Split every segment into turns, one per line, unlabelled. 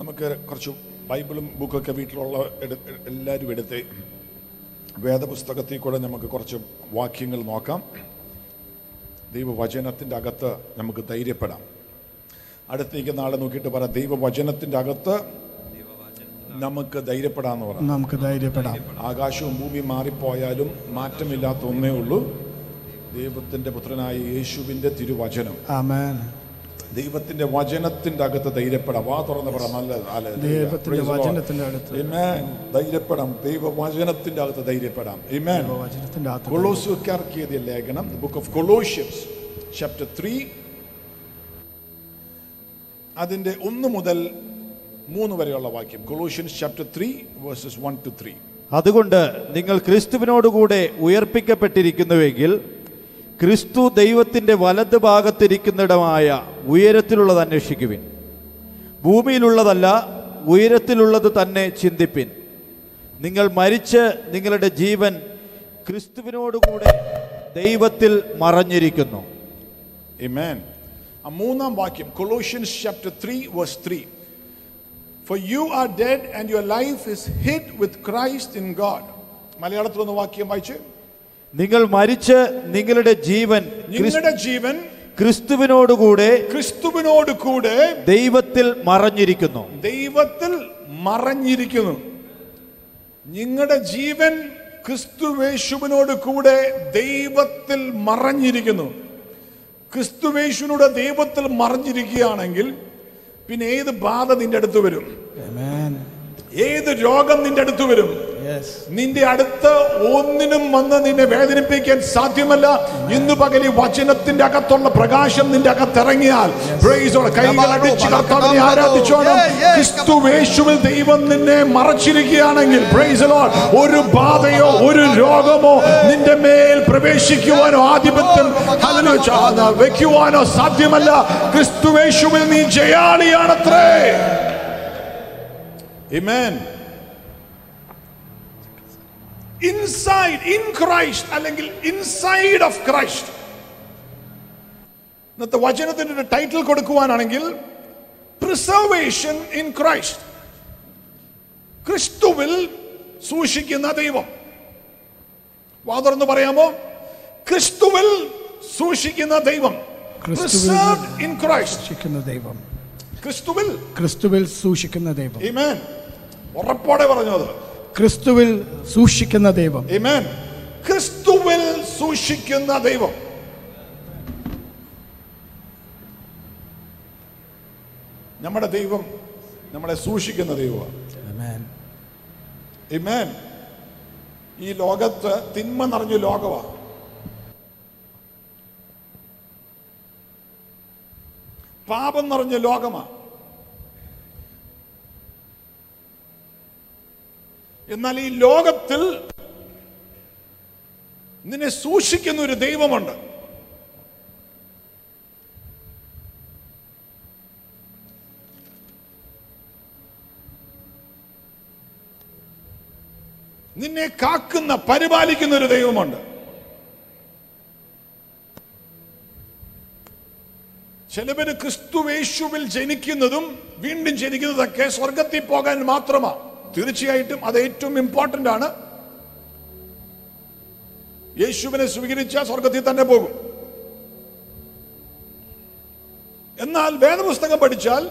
നമുക്ക് കുറച്ച് ബൈബിളും ബുക്കൊക്കെ വീട്ടിലുള്ള എല്ലാവരും എടുത്ത് വേദപുസ്തകത്തിൽ കൂടെ നമുക്ക് കുറച്ച് വാക്യങ്ങൾ നോക്കാം ദൈവവചനത്തിൻ്റെ അകത്ത് നമുക്ക് ധൈര്യപ്പെടാം അടുത്തേക്ക് നാളെ നോക്കിയിട്ട് പറ ദൈവവചനത്തിൻ്റെ അകത്ത് നമുക്ക് ധൈര്യപ്പെടാന്ന് പറയാം നമുക്ക് ധൈര്യപ്പെടാം ആകാശവും ഭൂമി മാറിപ്പോയാലും മാറ്റമില്ലാത്ത ഒന്നേ ഉള്ളൂ ദൈവത്തിൻ്റെ പുത്രനായ യേശുവിൻ്റെ തിരുവചനം ആമേൻ ദൈവത്തിന്റെ വചനത്തിന്റെ അകത്ത് ധൈര്യപ്പെടാം വാ തുറന്ന് പറ നല്ല ദൈവത്തിന്റെ വചനത്തിന്റെ അകത്ത് ധൈര്യപ്പെടാം ദൈവവചനത്തിന്റെ അകത്ത് ധൈര്യപ്പെടാം കൊളോസുക്കാർക്ക് ലേഖനം book of Colossians chapter three അതിന്റെ ഒന്ന് മുതൽ മൂന്ന് വരെയുള്ള വാക്യം Colossians chapter three verses one two three അതുകൊണ്ട് നിങ്ങൾ ക്രിസ്തുവിനോടുകൂടെ ഉയർപ്പിക്കപ്പെട്ടിരിക്കുന്നുവെങ്കിൽ ക്രിസ്തു ദൈവത്തിൻ്റെ വലത് ഭാഗത്തിരിക്കുന്നിടമായ ഉയരത്തിലുള്ളത് അന്വേഷിക്കുവിൻ ഭൂമിയിലുള്ളതല്ല ഉയരത്തിലുള്ളത് തന്നെ ചിന്തിപ്പിൻ നിങ്ങൾ മരിച്ച് നിങ്ങളുടെ ജീവൻ ക്രിസ്തുവിനോടുകൂടെ ദൈവത്തിൽ മറഞ്ഞിരിക്കുന്നു ആ മൂന്നാം വാക്യം Colossians chapter three verse three four you are dead and your life is hid with Christ in God മലയാളത്തിൽ ഒന്ന് വാക്യം വായിച്ച് നിങ്ങൾ മരിച്ച് നിങ്ങളുടെ ജീവൻ നിങ്ങളുടെ ജീവൻ ക്രിസ്തുവിനോടുകൂടെ ക്രിസ്തുവിനോടുകൂടെ ദൈവത്തിൽ മറഞ്ഞിരിക്കുന്നു ദൈവത്തിൽ മറഞ്ഞിരിക്കുന്നു നിങ്ങളുടെ ജീവൻ ക്രിസ്തുവേശുവിനോട് കൂടെ ദൈവത്തിൽ മറഞ്ഞിരിക്കുന്നു ക്രിസ്തുവേശുവിനോട് ദൈവത്തിൽ മറഞ്ഞിരിക്കുകയാണെങ്കിൽ പിന്നെ ഏത് ബാധ നിന്റെ അടുത്ത് വരും ഏത് രോഗം നിന്റെ അടുത്ത് വരും നിന്റെ അടുത്ത് ഒന്നിനും വന്ന് നിന്നെ വേദനിപ്പിക്കാൻ സാധ്യമല്ല ഇന്ന് പകലി വചനത്തിന്റെ അകത്തുള്ള പ്രകാശം നിന്റെ അകത്ത് കൈകൾ ക്രിസ്തു ദൈവം നിന്നെ മറച്ചിരിക്കുകയാണെങ്കിൽ ഒരു ബാധയോ ഒരു രോഗമോ നിന്റെ മേൽ പ്രവേശിക്കുവാനോ ആധിപത്യം വെക്കുവാനോ സാധ്യമല്ല ക്രിസ്തുവേശുവിൽ നീ ജയാളിയാണത്രേ ഇമേൻ ഇൻസൈഡ് ഇൻ ക്രൈസ്റ്റ് അല്ലെങ്കിൽ ഇൻസൈഡ് ഓഫ് ക്രൈസ്റ്റ് ഇന്നത്തെ വചനത്തിന് ഒരു ടൈറ്റിൽ കൊടുക്കുവാനാണെങ്കിൽ പ്രിസർവേഷൻ ഇൻ ക്രൈസ്റ്റ് ക്രിസ്തുവിൽ സൂക്ഷിക്കുന്ന ദൈവം വാതർന്ന് പറയാമോ ക്രിസ്തുവിൽ സൂക്ഷിക്കുന്ന ദൈവം ഇൻ ക്രൈസ്റ്റ് ദൈവം ക്രിസ്തുവിൽ ക്രിസ്തുവിൽ സൂക്ഷിക്കുന്ന ദൈവം ആമേൻ ഉറപ്പോടെ പറഞ്ഞത് ക്രിസ്തുവിൽ സൂക്ഷിക്കുന്ന ദൈവം ആമേൻ ക്രിസ്തുവിൽ സൂക്ഷിക്കുന്ന ദൈവം നമ്മുടെ ദൈവം നമ്മളെ സൂക്ഷിക്കുന്ന ദൈവമാണ് ഈ ലോകത്ത് തിന്മ നിറഞ്ഞ ലോകമാണ് പാപം നിറഞ്ഞ ലോകമാണ് എന്നാൽ ഈ ലോകത്തിൽ നിന്നെ സൂക്ഷിക്കുന്ന ഒരു ദൈവമുണ്ട് നിന്നെ കാക്കുന്ന പരിപാലിക്കുന്ന ഒരു ദൈവമുണ്ട് ചിലവര് ക്രിസ്തുവേശുവിൽ ജനിക്കുന്നതും വീണ്ടും ജനിക്കുന്നതൊക്കെ സ്വർഗത്തിൽ പോകാൻ മാത്രമാണ് തീർച്ചയായിട്ടും അത് ഏറ്റവും ഇമ്പോർട്ടന്റ് ആണ് യേശുവിനെ സ്വീകരിച്ച സ്വർഗത്തിൽ തന്നെ പോകും എന്നാൽ വേദപുസ്തകം പഠിച്ചാൽ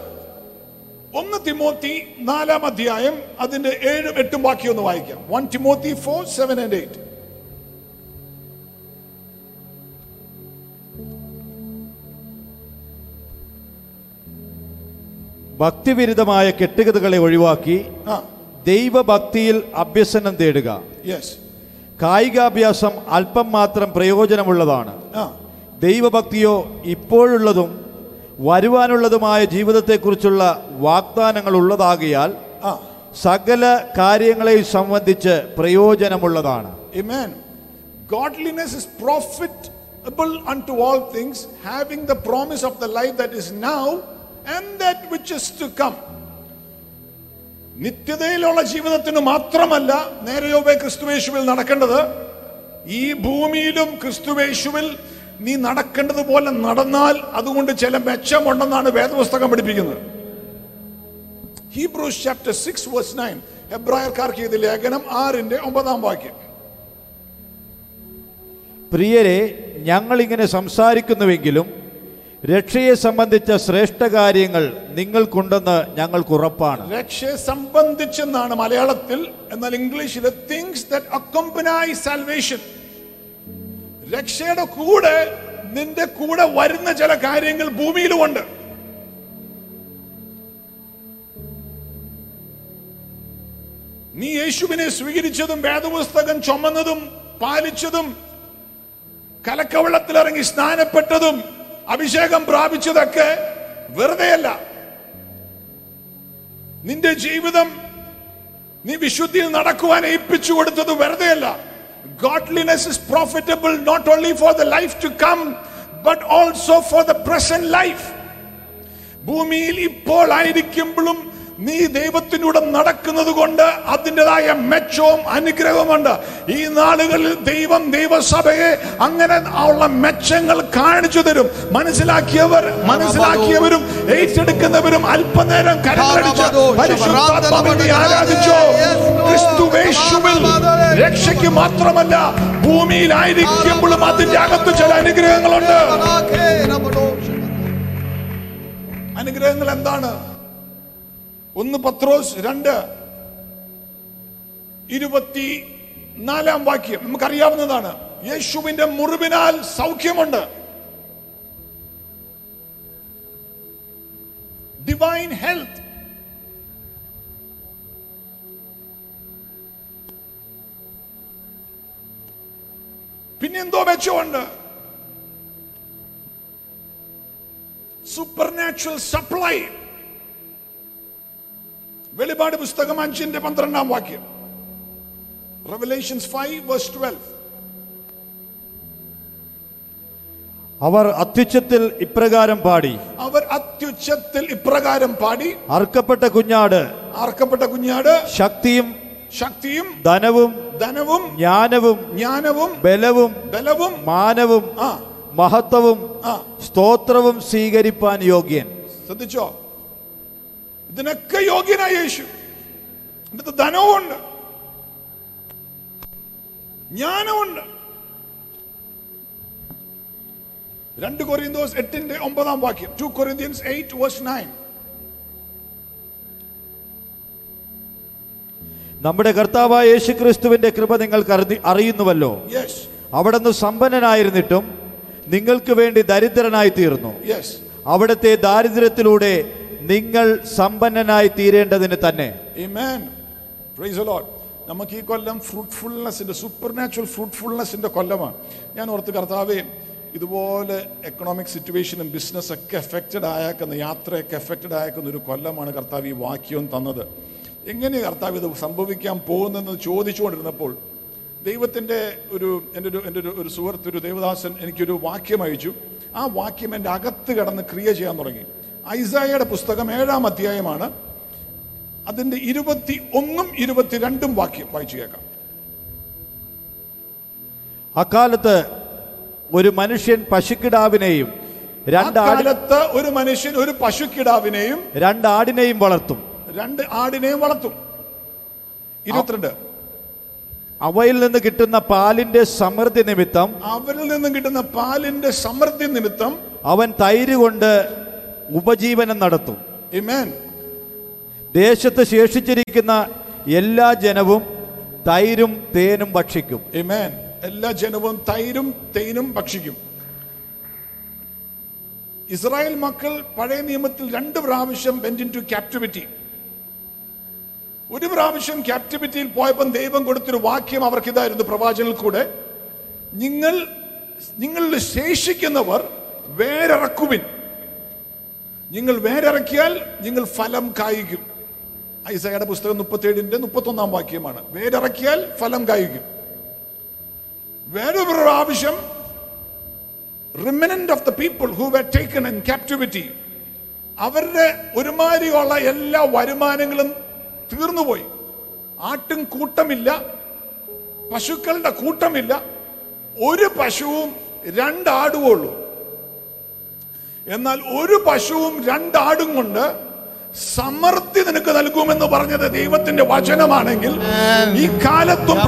ഒന്ന് തിമോത്തി നാലാം അധ്യായം അതിന്റെ ഏഴും എട്ടും ബാക്കി ഒന്ന് വായിക്കാം one Timothy four seven and eight ഭക്തിവിരുദ്ധമായ കെട്ടുകഥകളെ ഒഴിവാക്കി ദൈവഭക്തിയിൽ അഭ്യസനം തേടുക കായികാഭ്യാസം അല്പം മാത്രം പ്രയോജനമുള്ളതാണ് ദൈവഭക്തിയോ ഇപ്പോഴുള്ളതും വരുവാനുള്ളതുമായ ജീവിതത്തെക്കുറിച്ചുള്ള വാഗ്ദാനങ്ങൾ ഉള്ളതാകിയാൽ സകല കാര്യങ്ങളെ സംബന്ധിച്ച് പ്രയോജനമുള്ളതാണ് godliness profitable all things having the promise of the life that is now and that which is to come നിത്യതയിലുള്ള ജീവിതത്തിന് മാത്രമല്ല നേരെയോവെ ക്രിസ്തുവേശുവിൽ നടക്കേണ്ടത് ഈ ഭൂമിയിലും ക്രിസ്തുവേശുവിൽ നീ നടക്കേണ്ടത് പോലെ നടന്നാൽ അതുകൊണ്ട് ചില മെച്ചമുണ്ടെന്നാണ് വേദപുസ്തകം പഠിപ്പിക്കുന്നത് Hebrews chapter six verse nine ഹെബ്രായർക്കാർക്ക് ഇത് ലേഖനം ആറിന്റെ ഒമ്പതാം വാക്യം പ്രിയരെ ഞങ്ങൾ ഇങ്ങനെ സംസാരിക്കുന്നുവെങ്കിലും രക്ഷയെ സംബന്ധിച്ച ശ്രേഷ്ഠ കാര്യങ്ങൾ നിങ്ങൾക്കുണ്ടെന്ന് ഞങ്ങൾക്ക് ഉറപ്പാണ് രക്ഷയെ സംബന്ധിച്ചെന്നാണ് മലയാളത്തിൽ എന്നാൽ ഇംഗ്ലീഷിൽ തിങ്സ് ദാറ്റ് സാൽവേഷൻ രക്ഷയുടെ കൂടെ നിന്റെ കൂടെ വരുന്ന ചില കാര്യങ്ങൾ ഭൂമിയിലുമുണ്ട് നീ യേശുവിനെ സ്വീകരിച്ചതും വേദപുസ്തകം ചുമന്നതും പാലിച്ചതും കലക്കവെള്ളത്തിലിറങ്ങി സ്നാനപ്പെട്ടതും അഭിഷേകം പ്രാപിച്ചതൊക്കെ വെറുതെയല്ല നിന്റെ ജീവിതം നീ വിശുദ്ധിയിൽ നടക്കുവാൻ ഏൽപ്പിച്ചു കൊടുത്തത് വെറുതെയല്ല godliness is profitable not only for the life to come but also for the present life ഭൂമിയിൽ ഇപ്പോൾ ആയിരിക്കുമ്പോഴും നീ ദൈവത്തിനൂടെ നടക്കുന്നത് കൊണ്ട് അതിൻ്റെതായ മെച്ചവും അനുഗ്രഹവുമുണ്ട് ഈ നാളുകളിൽ ദൈവം ദൈവസഭയെ അങ്ങനെ ഉള്ള മെച്ചങ്ങൾ കാണിച്ചു തരും മനസ്സിലാക്കിയവർ മനസ്സിലാക്കിയവരും ഏറ്റെടുക്കുന്നവരും അല്പനേരം ആരാധിച്ചോ ക്രിസ്തുവേശുവിൽ രക്ഷയ്ക്ക് മാത്രമല്ല ഭൂമിയിലായിരിക്കുമ്പോഴും അതിൻ്റെ അകത്ത് ചില അനുഗ്രഹങ്ങളുണ്ട് അനുഗ്രഹങ്ങൾ എന്താണ് ഒന്ന് പത്രോസ് രണ്ട് ഇരുപത്തി നാലാം വാക്യം നമുക്കറിയാവുന്നതാണ് യേശുവിന്റെ മുറിവിനാൽ സൗഖ്യമുണ്ട് ഡിവൈൻ ഹെൽത്ത് പിന്നെ എന്തോ മെച്ചമുണ്ട് സൂപ്പർ നാച്ചുറൽ സപ്ലൈ വെളിപാട് പുസ്തകം അഞ്ചിന്റെ പന്ത്രണ്ടാം വാക്യം റെവലേഷൻസ് ഫൈവ് വേഴ്സ് ട്വൽവ് അവർ അത്യുച്ചത്തിൽ ഇപ്രകാരം പാടി അവർ അത്യുച്ചത്തിൽ ഇപ്രകാരം പാടി അർക്കപ്പെട്ട കുഞ്ഞാട് അർക്കപ്പെട്ട കുഞ്ഞാട് ശക്തിയും ശക്തിയും ധനവും ധനവും ജ്ഞാനവും ജ്ഞാനവും ബലവും ബലവും മാനവും മഹത്വവും സ്തോത്രവും സ്വീകരിപ്പാൻ യോഗ്യൻ ശ്രദ്ധിച്ചോ ഇതിനൊക്കെ യോഗ്യനായ യേശു എന്നിട്ട് ധനവുമുണ്ട് ജ്ഞാനമുണ്ട് രണ്ട് കൊറിയന്തോസ് എട്ടിന്റെ ഒമ്പതാം വാക്യം two Corinthians eight verse nine നമ്മുടെ കർത്താവായ യേശു ക്രിസ്തുവിന്റെ കൃപ നിങ്ങൾക്ക് അറിയുന്നുവല്ലോ നിന്ന് സമ്പന്നനായിരുന്നിട്ടും നിങ്ങൾക്ക് വേണ്ടി ദരിദ്രനായി തീർന്നു അവിടത്തെ ദാരിദ്ര്യത്തിലൂടെ നിങ്ങൾ സമ്പന്നനായി തീരേണ്ടതിന് തന്നെ നമുക്ക് ഈ കൊല്ലം ഫ്രൂട്ട്ഫുൾനെസ്സിൻ്റെ സൂപ്പർ നാച്ചുറൽ ഫ്രൂട്ട്ഫുൾനെസ്സിൻ്റെ കൊല്ലമാണ് ഞാൻ ഓർത്ത് കർത്താവേ ഇതുപോലെ എക്കണോമിക് സിറ്റുവേഷനും ബിസിനസ്സൊക്കെ എഫക്റ്റഡ് ആയേക്കുന്ന യാത്രയൊക്കെ എഫക്റ്റഡ് ആയേക്കുന്ന ഒരു കൊല്ലമാണ് കർത്താവ് ഈ വാക്യം തന്നത് എങ്ങനെ കർത്താവ് ഇത് സംഭവിക്കാൻ പോകുന്നതെന്ന് ചോദിച്ചുകൊണ്ടിരുന്നപ്പോൾ ദൈവത്തിൻ്റെ ഒരു എൻ്റെ ഒരു എൻ്റെ ഒരു ഒരു സുഹൃത്ത് ഒരു ദേവദാസൻ എനിക്കൊരു വാക്യം അയച്ചു ആ വാക്യം എൻ്റെ അകത്ത് കിടന്ന് ക്രിയ ചെയ്യാൻ തുടങ്ങി ഐസായയുടെ പുസ്തകം ഏഴാം അധ്യായമാണ് അതിൻ്റെ ഇരുപത്തി ഒന്നും ഇരുപത്തിരണ്ടും വാക്യം വായിച്ചു കേൾക്കാം അക്കാലത്ത് ഒരു മനുഷ്യൻ പശുക്കിടാവിനെയും രണ്ടാടിനത്ത് ഒരു മനുഷ്യൻ ഒരു പശുക്കിടാവിനെയും രണ്ടാടിനെയും വളർത്തും രണ്ട് ആടിനെയും വളർത്തും ഇരുപത്തിരണ്ട് അവയിൽ നിന്ന് കിട്ടുന്ന പാലിന്റെ സമൃദ്ധി നിമിത്തം അവരിൽ നിന്ന് കിട്ടുന്ന പാലിന്റെ സമൃദ്ധി നിമിത്തം അവൻ തൈര് കൊണ്ട് ഉപജീവനം നടത്തും ദേശത്ത് ശേഷിച്ചിരിക്കുന്ന എല്ലാ ജനവും തൈരും തേനും ഭക്ഷിക്കും എല്ലാ ജനവും തൈരും തേനും ഭക്ഷിക്കും ഇസ്രായേൽ മക്കൾ പഴയ നിയമത്തിൽ രണ്ട് പ്രാവശ്യം വെന്റിൻ ടു ക്യാപ്റ്റിവിറ്റി ഒരു പ്രാവശ്യം ക്യാപ്റ്റിവിറ്റിയിൽ പോയപ്പോൾ ദൈവം കൊടുത്തൊരു വാക്യം അവർക്ക് ഇതായിരുന്നു പ്രവാചനിൽ കൂടെ നിങ്ങൾ നിങ്ങളിൽ ശേഷിക്കുന്നവർ വേരറക്കുവിൻ നിങ്ങൾ വേരിറക്കിയാൽ നിങ്ങൾ ഫലം കായ്ക്കും ഐസയുടെ പുസ്തകം മുപ്പത്തേഴിൻ്റെ മുപ്പത്തൊന്നാം വാക്യമാണ് വേരിറക്കിയാൽ ഫലം കായ്ക്കും വേറൊരു ആവശ്യം remnant of the people who were taken in captivity അവരുടെ ഒരുമാതിരിയുള്ള എല്ലാ വരുമാനങ്ങളും തീർന്നുപോയി ആട്ടും കൂട്ടമില്ല പശുക്കളുടെ കൂട്ടമില്ല ഒരു പശുവും രണ്ടാടുകയുള്ളൂ എന്നാൽ ഒരു പശുവും രണ്ടാടും കൊണ്ട് സമൃദ്ധി നിനക്ക് നൽകുമെന്ന് പറഞ്ഞത് ദൈവത്തിന്റെ വചനമാണെങ്കിൽ ഈ കാലത്തും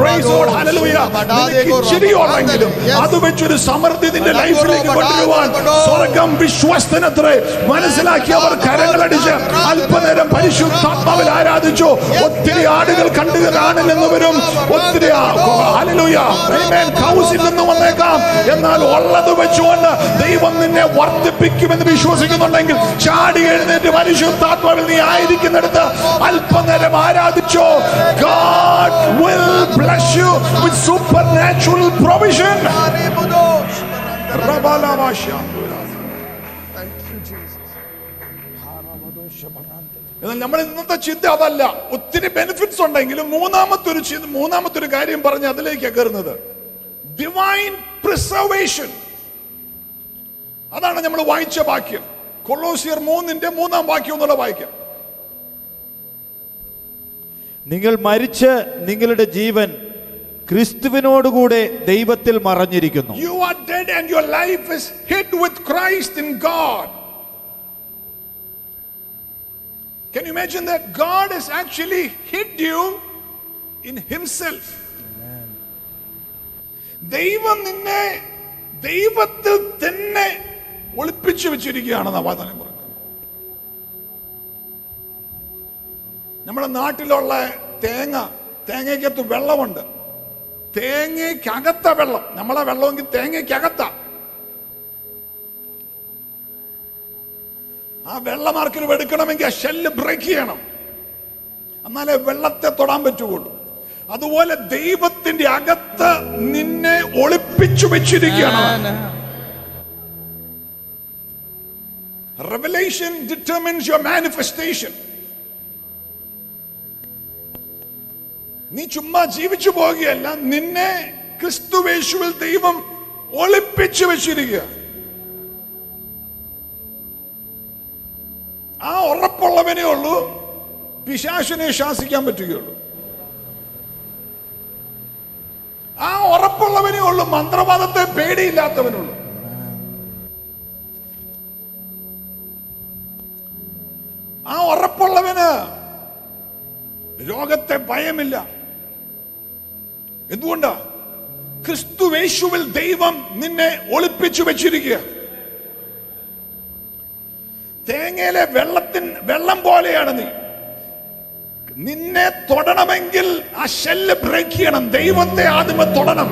ഇച്ചിരിയോളെങ്കിലും അത് വെച്ചൊരു സമൃദ്ധി നിന്റെ ലൈഫിലേക്ക് കൊണ്ടുവരുവാൻ സ്വർഗം മനസ്സിലാക്കി മനസ്സിലാക്കിയവർ കരങ്ങളടിച്ച് അല്പനേരം പരിശുദ്ധാത്മാവിൽ ആരാധിച്ചു ഒത്തിരി ആടുകൾ കണ്ടു കാണിൽ വരും ഒത്തിരി ഹൗസിൽ നിന്ന് വന്നേക്കാം എന്നാൽ ഉള്ളത് വെച്ചുകൊണ്ട് ദൈവം നിന്നെ വർദ്ധിപ്പിക്കുമെന്ന് വിശ്വസിക്കുന്നുണ്ടെങ്കിൽ ചാടി എഴുന്നേറ്റ് പരിശുദ്ധാത്മാവ് കർത്താവിൽ നീ ആയിരിക്കുന്നിടത്ത് അല്പനേരം ആരാധിച്ചോ God will bless you with supernatural provision നമ്മൾ ഇന്നത്തെ ചിന്ത അതല്ല ഒത്തിരി ബെനിഫിറ്റ്സ് ഉണ്ടെങ്കിലും മൂന്നാമത്തെ ഒരു ചിന്ത മൂന്നാമത്തെ ഒരു കാര്യം പറഞ്ഞ് അതിലേക്കാണ് കയറുന്നത് ഡിവൈൻ പ്രിസർവേഷൻ അതാണ് നമ്മൾ വായിച്ച വാക്യം കൊളോസിയർ മൂന്നിന്റെ മൂന്നാം വാക്യം ഒന്നുകൂടെ വായിക്കാം നിങ്ങൾ മരിച്ച് നിങ്ങളുടെ ജീവൻ ക്രിസ്തുവിനോടുകൂടെ ദൈവത്തിൽ മറഞ്ഞിരിക്കുന്നു you are dead and your life is hid with Christ in God Can you imagine that God has actually hid you in himself? ദൈവം നിന്നെ ദൈവത്തിൽ തന്നെ ഒളിപ്പിച്ചു വെച്ചിരിക്കുകയാണെന്ന് വാദനം പറഞ്ഞു നമ്മുടെ നാട്ടിലുള്ള തേങ്ങ തേങ്ങയ്ക്കകത്ത് വെള്ളമുണ്ട് തേങ്ങയ്ക്കകത്ത വെള്ളം നമ്മളെ വെള്ളമെങ്കിൽ തേങ്ങയ്ക്കകത്ത ആ വെള്ളമാർക്കിൽ എടുക്കണമെങ്കിൽ ആ ഷെല്ല് ബ്രേക്ക് ചെയ്യണം എന്നാലേ വെള്ളത്തെ തൊടാൻ പറ്റുകയുള്ളൂ അതുപോലെ ദൈവത്തിന്റെ അകത്ത് നിന്നെ ഒളിപ്പിച്ചു വെച്ചിരിക്കുകയാണ് Revelation determines your manifestation. നീ ചുമ്മാ ജീവിച്ചു പോകുകയല്ല നിന്നെ ക്രിസ്തുവേശുവിൽ ദൈവം ഒളിപ്പിച്ചു വെച്ചിരിക്കുക ആ ഉറപ്പുള്ളവനേ ഉള്ളൂ പിശാശിനെ ശാസിക്കാൻ പറ്റുകയുള്ളൂ ആ ഉറപ്പുള്ളവനേ ഉള്ളൂ മന്ത്രവാദത്തെ പേടിയില്ലാത്തവനുള്ളൂ ആ ഉറപ്പുള്ളവന് രോഗത്തെ ഭയമില്ല എന്തുകൊണ്ടാ വേശുവിൽ ദൈവം നിന്നെ ഒളിപ്പിച്ചു വെച്ചിരിക്കുക തേങ്ങയിലെ വെള്ളത്തിൻ വെള്ളം പോലെയാണ് നീ നിന്നെ തൊടണമെങ്കിൽ ആ ഷെല്ല് ബ്രേക്ക് ചെയ്യണം ദൈവത്തെ ആദ്യമേ തൊടണം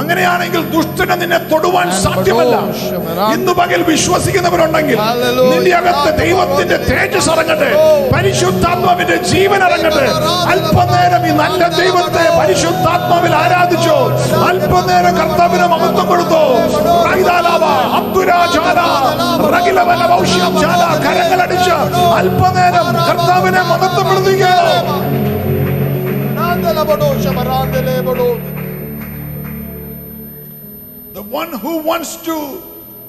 അങ്ങനെയാണെങ്കിൽ ദുഷ്ടനെ നിന്നെ തൊടുവാൻ സാധ്യമല്ല ഇന്ന് പകൽ വിശ്വസിക്കുന്നവരുണ്ടെങ്കിൽ അകത്ത് ദൈവത്തിന്റെ തേജസ് ഇറങ്ങട്ടെ പരിശുദ്ധാത്മാവിന്റെ ജീവൻ ഇറങ്ങട്ടെ അല്പനേരം ഈ നല്ല ദൈവത്തെ പരിശുദ്ധാത്മാവിൽ ആരാധിച്ചോ അല്പനേരം കർത്താവിന് മഹത്വം കൊടുത്തോ കരങ്ങളടിച്ച് അല്പനേരം കർത്താവിനെ മഹത്വപ്പെടുത്തുകയോ The one who wants to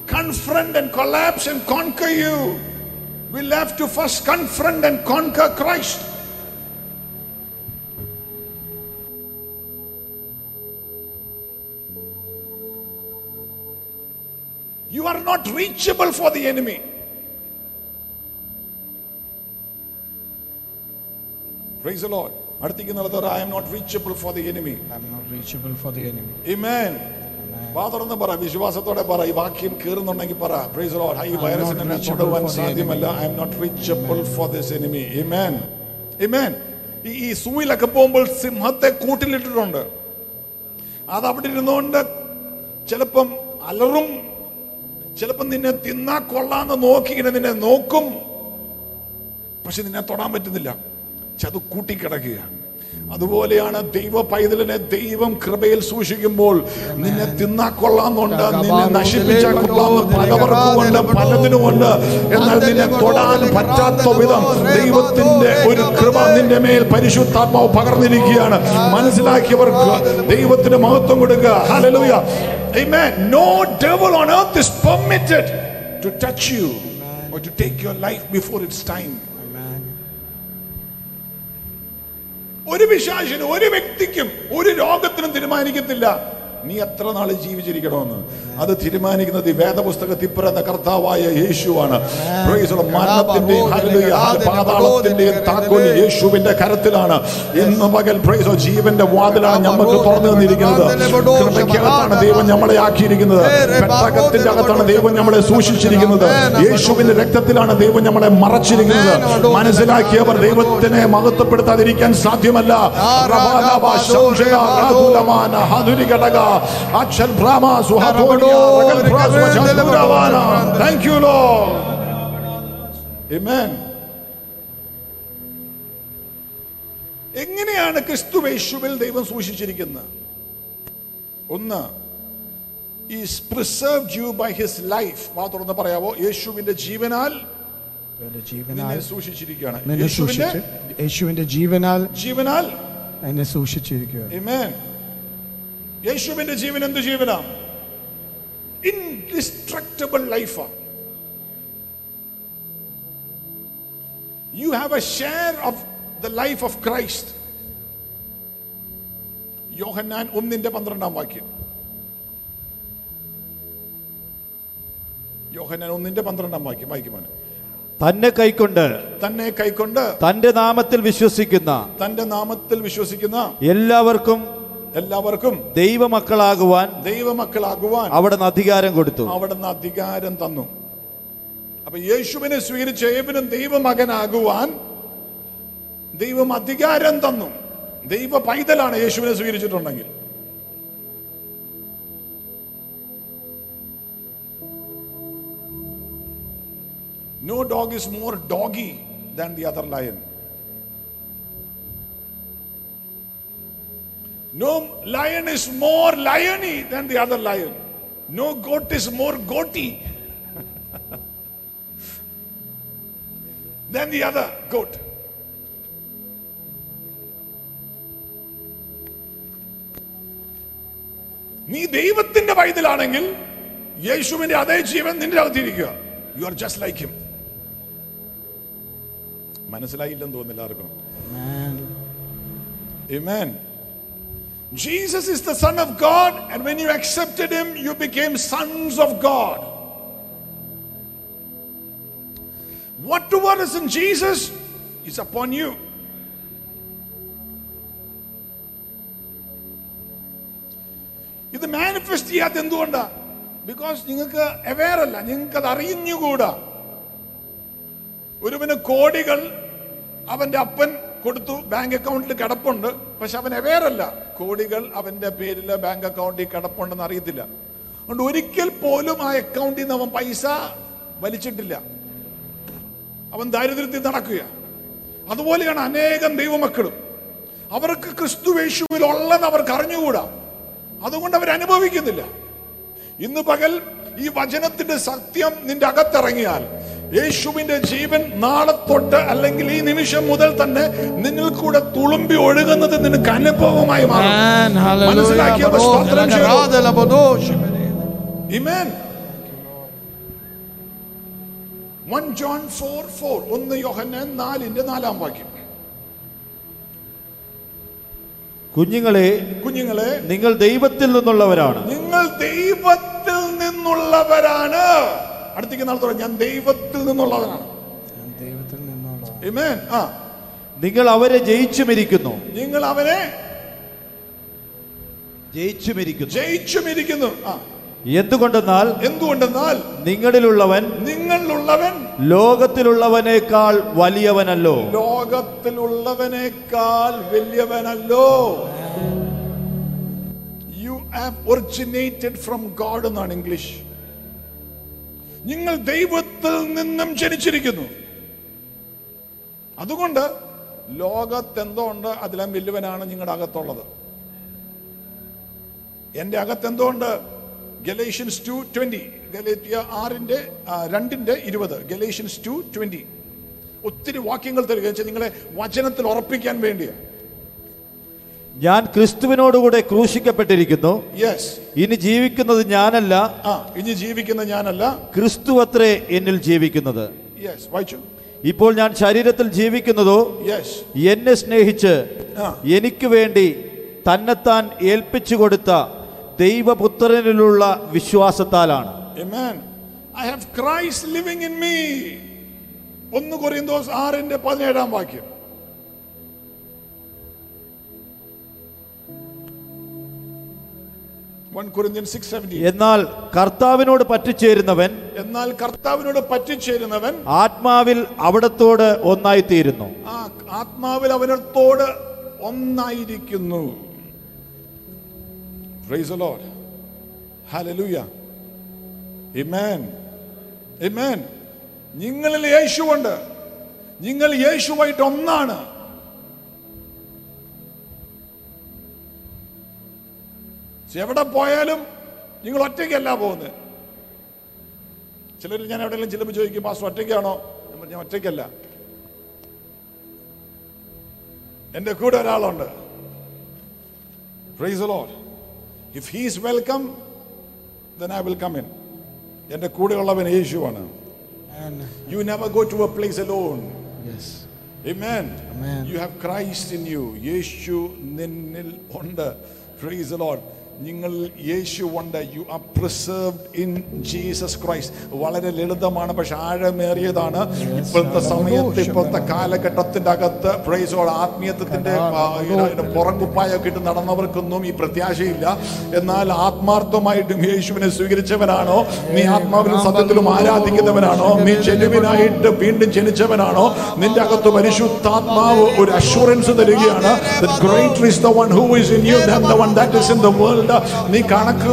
confront and collapse and conquer you will have to first confront and conquer Christ. You are not reachable for the enemy. Praise the Lord. I am not reachable for the enemy. I am not reachable for the enemy. Amen. വാ തുറന്ന് പറ വിശ്വാസത്തോടെ പറ ഈ വാക്യം കേറുന്നുണ്ടെങ്കിൽ പറ praise Lord ഈ വൈറസിനെ ഞാൻ സാധ്യമല്ല I am not reachable for this enemy ആമേൻ ആമേൻ ഈ സൂയിലൊക്കെ പോകുമ്പോൾ സിംഹത്തെ കൂട്ടിലിട്ടിട്ടുണ്ട് അത് അവിടെ ഇരുന്നുകൊണ്ട് ചിലപ്പം അലറും ചിലപ്പം നിന്നെ തിന്നാ കൊള്ളാന്ന് നോക്കിങ്ങനെ നിന്നെ നോക്കും പക്ഷെ നിന്നെ തൊടാൻ പറ്റുന്നില്ല പക്ഷെ അത് കൂട്ടിക്കിടക്കുകയാണ് അതുപോലെയാണ് ദൈവ പൈതലിനെ ദൈവം കൃപയിൽ സൂക്ഷിക്കുമ്പോൾ നിന്നെ തിന്നാ കൊള്ളാന്നുണ്ട് നിന്നെ നശിപ്പിച്ചാൽ കൊള്ളാമെന്ന് പലതിനുമുണ്ട് എന്നാൽ നിന്നെ തൊടാൻ പറ്റാത്ത വിധം ദൈവത്തിന്റെ ഒരു കൃപ നിന്റെ മേൽ പരിശുദ്ധാത്മാവ് പകർന്നിരിക്കുകയാണ് മനസ്സിലാക്കിയവർക്ക് ദൈവത്തിന് മഹത്വം കൊടുക്കുക no devil on earth is permitted to touch you or to take your life before its time ഒരു വിശാശിനും ഒരു വ്യക്തിക്കും ഒരു രോഗത്തിനും തീരുമാനിക്കത്തില്ല നീ എത്ര നാൾ ജീവിച്ചിരിക്കണമെന്ന് അത് തീരുമാനിക്കുന്നത് വേദപുസ്തകത്തിൽ പിറന്ന കർത്താവായ യേശുവാണ് പാതാളത്തിന്റെയും യേശുവിന്റെ കരത്തിലാണ് ഇന്ന് പകൽ ജീവന്റെ വാതിലാണ് ഞമ്മക്ക് തുറന്നു തന്നിരിക്കുന്നത് ദൈവം നമ്മളെ ആക്കിയിരിക്കുന്നത് പെട്ടകത്തിന്റെ അകത്താണ് ദൈവം നമ്മളെ സൂക്ഷിച്ചിരിക്കുന്നത് യേശുവിന്റെ രക്തത്തിലാണ് ദൈവം നമ്മളെ മറച്ചിരിക്കുന്നത് മനസ്സിലാക്കിയവർ ദൈവത്തിനെ മഹത്വപ്പെടുത്താതിരിക്കാൻ സാധ്യമല്ല ഘടക Achal Brahmas, Wahapodia, Ragabras, Vajangudavana. Thank you, Lord. Amen. എങ്ങനെയാണ് ക്രിസ്തു യേശുവിൽ ദൈവം സൂക്ഷിച്ചിരിക്കുന്നത് ഒന്ന് is preserved you by his life മാത്രം പറയാവോ യേശുവിന്റെ ജീവനാൽ ജീവനാൽ സൂക്ഷിച്ചിരിക്കുകയാണ് യേശുവിന്റെ ജീവനാൽ ജീവനാൽ എന്നെ സൂക്ഷിച്ചിരിക്കുക യേശുവിന്റെ ജീവൻ എന്ത് ജീവനാ ഇൻഡിസ്ട്രക്റ്റബിൾ ലൈഫാണ് you have a share of the life of Christ യോഹന്നാൻ ഒന്നിന്റെ പന്ത്രണ്ടാം വാക്യം യോഹന്നാൻ ഒന്നിന്റെ പന്ത്രണ്ടാം വാക്യം വായിക്കുമാണ് തന്നെ കൈക്കൊണ്ട് തന്നെ കൈക്കൊണ്ട് തന്റെ നാമത്തിൽ വിശ്വസിക്കുന്ന തന്റെ നാമത്തിൽ വിശ്വസിക്കുന്ന എല്ലാവർക്കും എല്ലാവർക്കും ദൈവമക്കളാകുവാൻ ദൈവമക്കളാകുവാൻ നിന്ന് അധികാരം കൊടുത്തു നിന്ന് അധികാരം തന്നു അപ്പൊ യേശുവിനെ സ്വീകരിച്ച ഏവനും ദൈവമകനാകുവാൻ ദൈവം അധികാരം തന്നു ദൈവ പൈതലാണ് യേശുവിനെ സ്വീകരിച്ചിട്ടുണ്ടെങ്കിൽ no dog is more doggy than the other lion No lion is more liony than the other lion. No goat is more goaty than the other goat. Nee devathinte നീ ദൈവത്തിന്റെ പൈതലാണെങ്കിൽ യേശുവിന്റെ അതേ ജീവൻ നിന്റെ You are just like him. Him മനസ്സിലായില്ലെന്ന് തോന്നുന്നില്ല ആർക്കും Amen. Jesus is the Son of God, and when you accepted Him, you became sons of God. What to what is in Jesus is upon you. ഇത് manifest ചെയ്യാത്ത എന്തുകൊണ്ടാ because നിങ്ങൾക്ക് aware അല്ല നിങ്ങൾക്കത് അറിഞ്ഞുകൂടാ ഒരുവന് കോടികൾ അവൻ്റെ അപ്പൻ കൊടുത്തു ബാങ്ക് അക്കൗണ്ടിൽ കിടപ്പുണ്ട് പക്ഷെ അവൻ അവേറല്ല കോടികൾ അവൻ്റെ പേരിൽ ബാങ്ക് അക്കൗണ്ടിൽ കിടപ്പുണ്ടെന്ന് അറിയത്തില്ല അതുകൊണ്ട് ഒരിക്കൽ പോലും ആ അക്കൗണ്ടിൽ നിന്ന് അവൻ പൈസ വലിച്ചിട്ടില്ല അവൻ ദാരിദ്ര്യത്തിൽ നടക്കുക അതുപോലെയാണ് അനേകം ദൈവമക്കളും അവർക്ക് ക്രിസ്തു വേഷുവിൽ ഉള്ളെന്ന് അവർക്ക് അറിഞ്ഞുകൂടാ അതുകൊണ്ട് അനുഭവിക്കുന്നില്ല ഇന്ന് പകൽ ഈ വചനത്തിന്റെ സത്യം നിന്റെ അകത്തിറങ്ങിയാൽ യേശുവിന്റെ ജീവൻ നാളെ തൊട്ട് അല്ലെങ്കിൽ ഈ നിമിഷം മുതൽ തന്നെ നിങ്ങൾ കൂടെ തുളുമ്പി ഒഴുകുന്നത് നിനക്ക് അനുഭവമായി മാറും ജോൺ നാലാം വാക്യം കുഞ്ഞുങ്ങളെ കുഞ്ഞുങ്ങളെ നിങ്ങൾ ദൈവത്തിൽ നിന്നുള്ളവരാണ് നിങ്ങൾ ദൈവത്തിൽ നിന്നുള്ളവരാണ് അടുത്തേക്ക് നാൾ തുടങ്ങി ഞാൻ ദൈവത്തിൽ നിന്നുള്ളവനാണ് ദൈവത്തിൽ നിന്നുള്ള ആ നിങ്ങൾ അവരെ ജയിച്ചു മരിക്കുന്നു നിങ്ങൾ അവരെ ജയിച്ചു മരിക്കുന്നു ജയിച്ചു മരിക്കുന്നു എന്തുകൊണ്ടെന്നാൽ എന്തുകൊണ്ടെന്നാൽ നിങ്ങളിലുള്ളവൻ നിങ്ങളിലുള്ളവൻ ലോകത്തിലുള്ളവനേക്കാൾ വലിയവനല്ലോ ലോകത്തിലുള്ളവനേക്കാൾ വലിയവനല്ലോ you have originated from God എന്നാണ് ഇംഗ്ലീഷ് നിങ്ങൾ ദൈവത്തിൽ നിന്നും ജനിച്ചിരിക്കുന്നു അതുകൊണ്ട് ലോകത്തെന്തോ ഉണ്ട് അതിലും വലുവനാണ് നിങ്ങളുടെ അകത്തുള്ളത് എൻ്റെ അകത്തെന്തോ ഉണ്ട് ഗലേഷ്യൻസ് ടു ട്വന്റി ഗലേറ്റിയ ആറിൻ്റെ രണ്ടിന്റെ ഇരുപത് ഗലേഷ്യൻസ് ടു ട്വന്റി ഒത്തിരി വാക്യങ്ങൾ തരിക നിങ്ങളെ വചനത്തിൽ ഉറപ്പിക്കാൻ വേണ്ടിയാണ് ഞാൻ ക്രിസ്തുവിനോടുകൂടെ ക്രൂശിക്കപ്പെട്ടിരിക്കുന്നു യെസ് ഇനി ജീവിക്കുന്നത് ഞാനല്ല ആ ഇനി ജീവിക്കുന്ന ഞാനല്ല ക്രിസ്തു അത്രേ എന്നിൽ ജീവിക്കുന്നത് യെസ് വായിച്ചു ഇപ്പോൾ ഞാൻ ശരീരത്തിൽ ജീവിക്കുന്നതോ യെസ് എന്നെ സ്നേഹിച്ച് എനിക്ക് വേണ്ടി തന്നെത്താൻ ഏൽപ്പിച്ചു കൊടുത്ത ദൈവപുത്രനിലുള്ള വിശ്വാസത്താലാണ് ഒന്ന് കൊറിയന്തോസ് ആറിന്റെ പതിനേഴാം വാക്യം എന്നാൽ കർത്താവിനോട് പറ്റിച്ചേരുന്നവൻ എന്നാൽ കർത്താവിനോട് പറ്റിച്ചേരുന്നവൻ ആത്മാവിൽ അവിടത്തോട് ആ ആത്മാവിൽ അവനോട് ഒന്നായിരിക്കുന്നു നിങ്ങളിൽ ഉണ്ട് നിങ്ങൾ യേശുവായിട്ട് ഒന്നാണ് എവിടെ പോയാലും നിങ്ങൾ ഒറ്റയ്ക്കല്ല പോകുന്നത് ചിലർ ഞാൻ എവിടെയെങ്കിലും ചെല്ലുമ്പോൾ ചോദിക്കും മാസ്റ്റർ ഒറ്റയ്ക്കാണോ ഞാൻ ഒറ്റയ്ക്കല്ല എൻ്റെ കൂടെ ഒരാളുണ്ട് praise Lord if he's welcome then I will come in എൻ്റെ കൂടെയുള്ളവൻ യേശുവാണ് you never go to a place alone Amen. Amen. You have Christ in you. യേശു നിന്നിൽ ഉണ്ട് Praise the Lord. യേശു ഉണ്ട് you are preserved in Jesus Christ വളരെ ലളിതമാണ് പക്ഷെ ആഴമേറിയതാണ് ഇപ്പോഴത്തെ സമയത്ത് ഇപ്പോഴത്തെ കാലഘട്ടത്തിന്റെ അകത്ത് ആത്മീയത്വത്തിന്റെ പുറംകുപ്പായൊക്കെ ഇട്ട് നടന്നവർക്കൊന്നും ഈ പ്രത്യാശയില്ല എന്നാൽ ആത്മാർത്ഥമായിട്ടും യേശുവിനെ സ്വീകരിച്ചവനാണോ നീ ആത്മാവിനും സത്യത്തിലും ആരാധിക്കുന്നവനാണോ നീ ജനുവിനായിട്ട് വീണ്ടും ജനിച്ചവനാണോ നിന്റെ അകത്ത് പരിശുദ്ധാത്മാവ് ഒരു അഷുറൻസ് തരികയാണ് great is the one who is in you than the one that is in the world പഠിക്കുകയല്ല നീ കണക്ക്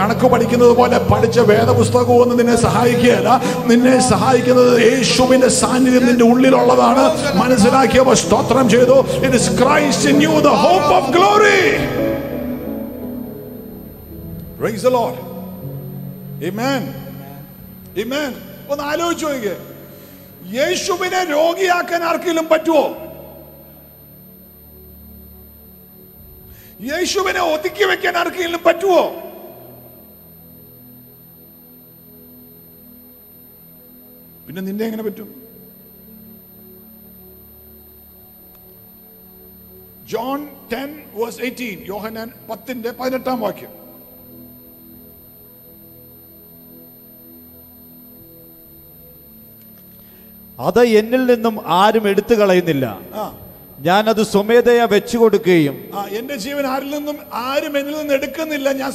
കണക്ക് പഠിക്കുന്നത് പോലെ പഠിച്ച വേദപുസ്തകവും ഒന്നും നിന്നെ സഹായിക്കുകയല്ല നിന്നെ സഹായിക്കുന്നത് യേശുവിന്റെ സാന്നിധ്യം നിന്റെ ഉള്ളിലുള്ളതാണ് മനസ്സിലാക്കിയവ സ്തോത്രം ചെയ്തു it the hope of glory Praise the Lord. Amen. Amen. ഒന്ന് ആലോചിച്ചു യേശുവിനെ രോഗിയാക്കാൻ ആർക്കെങ്കിലും പറ്റുമോ യേശുവിനെ ഒതുക്കി വെക്കാൻ ആർക്കെങ്കിലും പറ്റുമോ പിന്നെ നിന്നെ എങ്ങനെ പറ്റും ജോൺ ടെൻ വേഴ്സ് എയ്റ്റീൻ യോഹനാൻ പത്തിന്റെ പതിനെട്ടാം വാക്യം അത് എന്നിൽ നിന്നും ആരും എടുത്തു കളയുന്നില്ല ഞാനത് സ്വമേധയാ വെച്ചു കൊടുക്കുകയും എന്റെ ജീവൻ ആരിൽ നിന്നും ആരും എന്നിൽ നിന്ന് എടുക്കുന്നില്ല ഞാൻ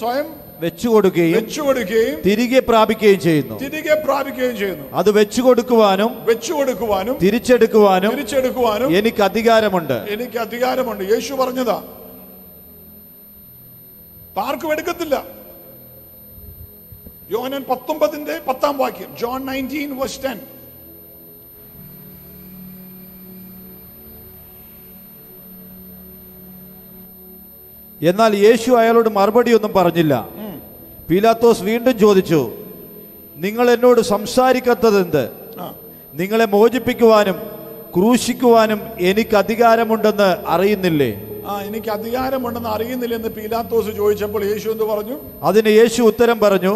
സ്വയം വെച്ചു കൊടുക്കുകയും വെച്ചു കൊടുക്കുകയും തിരികെ പ്രാപിക്കുകയും ചെയ്യുന്നു തിരികെ പ്രാപിക്കുകയും ചെയ്യുന്നു അത് വെച്ചു കൊടുക്കുവാനും വെച്ചു കൊടുക്കുവാനും തിരിച്ചെടുക്കുവാനും തിരിച്ചെടുക്കുവാനും എനിക്ക് അധികാരമുണ്ട് എനിക്ക് അധികാരമുണ്ട് യേശു പറഞ്ഞതാ ആർക്കും എടുക്കത്തില്ല യോനൻ പത്തൊമ്പതിന്റെ പത്താം വാക്യം ജോൺ നയൻറ്റീൻ വേഴ്സ് ടെൻ എന്നാൽ യേശു അയാളോട് മറുപടിയൊന്നും പറഞ്ഞില്ല പീലാത്തോസ് വീണ്ടും ചോദിച്ചു നിങ്ങൾ എന്നോട് എന്ത് നിങ്ങളെ മോചിപ്പിക്കുവാനും ക്രൂശിക്കുവാനും എനിക്ക് അധികാരമുണ്ടെന്ന് അറിയുന്നില്ലേ ആ എനിക്ക് അധികാരമുണ്ടെന്ന് അറിയുന്നില്ലെന്ന് പീലാത്തോസ് ചോദിച്ചപ്പോൾ യേശു എന്ന് പറഞ്ഞു അതിന് യേശു ഉത്തരം പറഞ്ഞു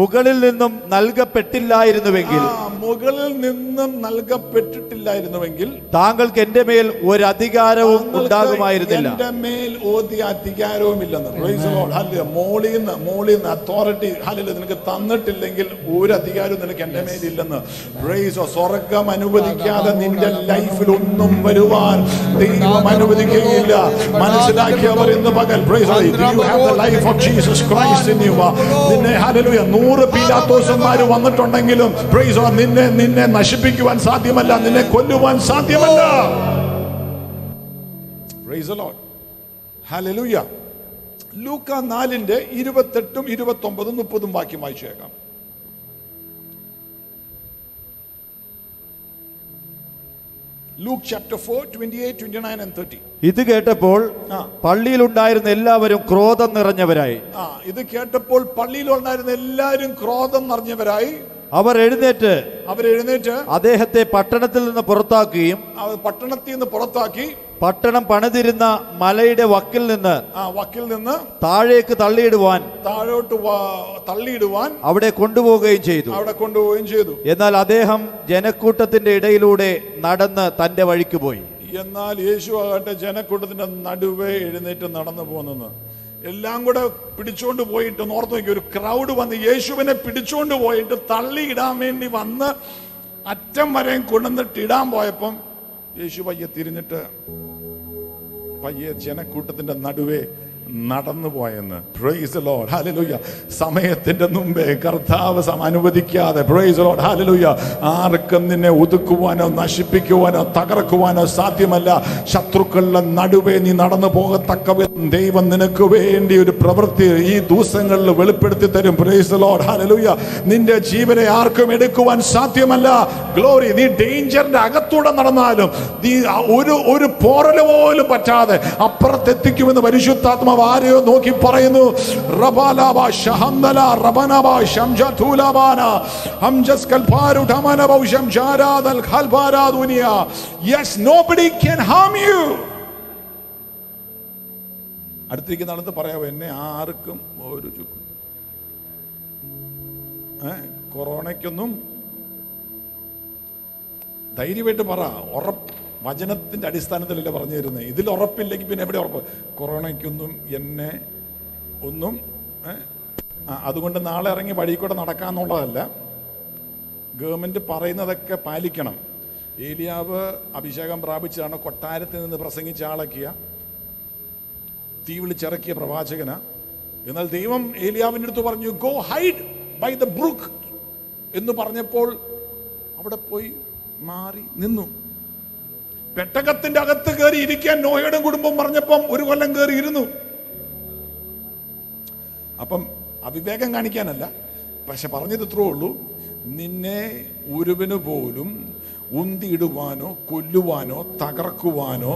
മുകളിൽ നിന്നും നൽകപ്പെട്ടില്ലായിരുന്നുവെങ്കിൽ മുകളിൽ നിന്നും നൽകപ്പെട്ടിട്ടില്ലായിരുന്നുവെങ്കിൽ താങ്കൾക്ക് എന്റെ മേൽ ഒരു അധികാരവും ഉണ്ടാകുമായിരുന്നില്ല എന്റെ മേൽ ഒരു അധികാരവും ഇല്ലെന്ന് മോളിൽ നിന്ന് മോളിൽ നിന്ന് അതോറിറ്റി ഹലില് നിനക്ക് തന്നിട്ടില്ലെങ്കിൽ ഒരു അധികാരവും നിനക്ക് എന്റെ മേൽ ഇല്ലെന്ന് സ്വർഗം അനുവദിക്കാതെ നിന്റെ ലൈഫിൽ ഒന്നും വരുവാൻ ദൈവം അനുവദിക്കുകയില്ല മനസ്സിലാക്കിയവർ ഇന്ന് പകൽ നിന്നെ ഹലലുയ നൂറ് നൂറ് പീലാത്തോസന്മാർ വന്നിട്ടുണ്ടെങ്കിലും നിന്നെ നിന്നെ നശിപ്പിക്കുവാൻ സാധ്യമല്ല നിന്നെ കൊല്ലുവാൻ സാധ്യമല്ല ലൂക്ക നാലിന്റെ ഇരുപത്തെട്ടും ഒമ്പതും മുപ്പതും വാക്യം വായിച്ചേക്കാം ലൂക്ക് ചാപ്റ്റർ 4 28 29 and 30 ഇത് കേട്ടപ്പോൾ പള്ളിയിൽ ഉണ്ടായിരുന്ന എല്ലാവരും ക്രോധം നിറഞ്ഞവരായി ഇത് കേട്ടപ്പോൾ പള്ളിയിൽ ഉണ്ടായിരുന്ന എല്ലാവരും ക്രോധം നിറഞ്ഞവരായി അവർ എഴുന്നേറ്റ് അവർ എഴുന്നേറ്റ് അദ്ദേഹത്തെ പട്ടണത്തിൽ നിന്ന് പുറത്താക്കുകയും പട്ടണത്തിൽ നിന്ന് പുറത്താക്കി പട്ടണം പണിതിരുന്ന മലയുടെ വക്കിൽ നിന്ന് വക്കിൽ നിന്ന് താഴേക്ക് തള്ളിയിടുവാൻ താഴോട്ട് തള്ളിയിടുവാൻ അവിടെ കൊണ്ടുപോവുകയും ചെയ്തു അവിടെ കൊണ്ടുപോവുകയും ചെയ്തു എന്നാൽ അദ്ദേഹം ജനക്കൂട്ടത്തിന്റെ ഇടയിലൂടെ നടന്ന് തന്റെ വഴിക്ക് പോയി എന്നാൽ യേശു ആകട്ടെ ജനക്കൂട്ടത്തിന്റെ നടുവേ എഴുന്നേറ്റ് നടന്നു പോകുന്നത് എല്ലാം കൂടെ പിടിച്ചുകൊണ്ട് പോയിട്ട് നോർത്ത് നോക്കി ഒരു ക്രൗഡ് വന്ന് യേശുവിനെ പിടിച്ചുകൊണ്ട് പോയിട്ട് തള്ളി ഇടാൻ വേണ്ടി വന്ന് അറ്റം വരെയും കൊണ്ടുവന്നിട്ട് ഇടാൻ പോയപ്പം യേശു പയ്യെ തിരിഞ്ഞിട്ട് പയ്യെ ജനക്കൂട്ടത്തിന്റെ നടുവേ നടന്നു പോയെന്ന് പ്രൈസ് ലോഡ് ഹാലലൂയ സമയത്തിന്റെ മുമ്പേ കർത്താവ് അനുവദിക്കാതെ പ്രൈസ് ലോഡ് ഹാലലൂയ ആർക്കും നിന്നെ ഒതുക്കുവാനോ നശിപ്പിക്കുവാനോ തകർക്കുവാനോ സാധ്യമല്ല ശത്രുക്കളുടെ നടുവേ നീ നടന്നു പോകത്തക്ക ദൈവം നിനക്ക് വേണ്ടി ഒരു പ്രവൃത്തി ഈ ദിവസങ്ങളിൽ വെളിപ്പെടുത്തി തരും പ്രൈസ് ലോഡ് ഹാലലൂയ നിന്റെ ജീവനെ ആർക്കും എടുക്കുവാൻ സാധ്യമല്ല ഗ്ലോറി നീ ഡേഞ്ചറിന്റെ അകത്തൂടെ നടന്നാലും നീ ഒരു ഒരു പോറൽ പോലും പറ്റാതെ അപ്പുറത്തെത്തിക്കുമെന്ന് പരിശുദ്ധാത്മാവ് ആരെയോ നോക്കി പറയുന്നു അടുത്തിരിക്കുന്ന അടുത്ത് പറയാവോ എന്നെ ആർക്കും ഒരു ചുക്കും കൊറോണയ്ക്കൊന്നും ധൈര്യമായിട്ട് പറ ഉറപ്പ് വചനത്തിൻ്റെ അടിസ്ഥാനത്തിലല്ലേ പറഞ്ഞു തരുന്നത് ഇതിൽ ഉറപ്പില്ലെങ്കിൽ പിന്നെ എവിടെ ഉറപ്പ് കൊറോണയ്ക്കൊന്നും എന്നെ ഒന്നും അതുകൊണ്ട് നാളെ ഇറങ്ങി വഴിക്കൂടെ നടക്കാമെന്നുള്ളതല്ല ഗവൺമെൻറ് പറയുന്നതൊക്കെ പാലിക്കണം ഏലിയാവ് അഭിഷേകം പ്രാപിച്ചതാണ് കൊട്ടാരത്തിൽ നിന്ന് പ്രസംഗിച്ച ആളൊക്കെയ തീ വിളിച്ചിറക്കിയ പ്രവാചകന എന്നാൽ ദൈവം ഏലിയാവിൻ്റെ അടുത്ത് പറഞ്ഞു go hide by the brook എന്ന് പറഞ്ഞപ്പോൾ അവിടെ പോയി മാറി നിന്നു പെട്ടകത്തിന്റെ അകത്ത് കയറി ഇരിക്കാൻ നോഹയുടെ കുടുംബം പറഞ്ഞപ്പം ഒരു കൊല്ലം കയറിയിരുന്നു അപ്പം അവിവേകം കാണിക്കാനല്ല പക്ഷെ പറഞ്ഞത് ഇത്രേ ഉള്ളൂ നിന്നെ ഒരുവിന് പോലും ഉന്തിയിടുവാനോ കൊല്ലുവാനോ തകർക്കുവാനോ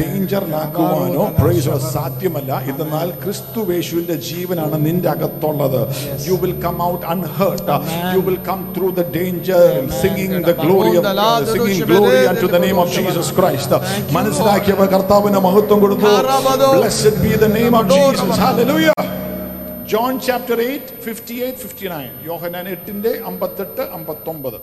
ഡേഞ്ചറിലാക്കുവാനോ പ്രൈസോ സാധ്യമല്ല എന്നാൽ ക്രിസ്തു വേശുവിന്റെ ജീവനാണ് നിന്റെ അകത്തുള്ളത് you will come out unhurt you will come through the danger singing the glory singing glory to the name of Jesus Christ മനസ്സിലാക്കിയവ കർത്താവിന് മഹത്വം കൊടുത്തു blessed be the name of Jesus hallelujah John chapter 8 58 59 യോഹന്നാൻ 8 ന്റെ 58 59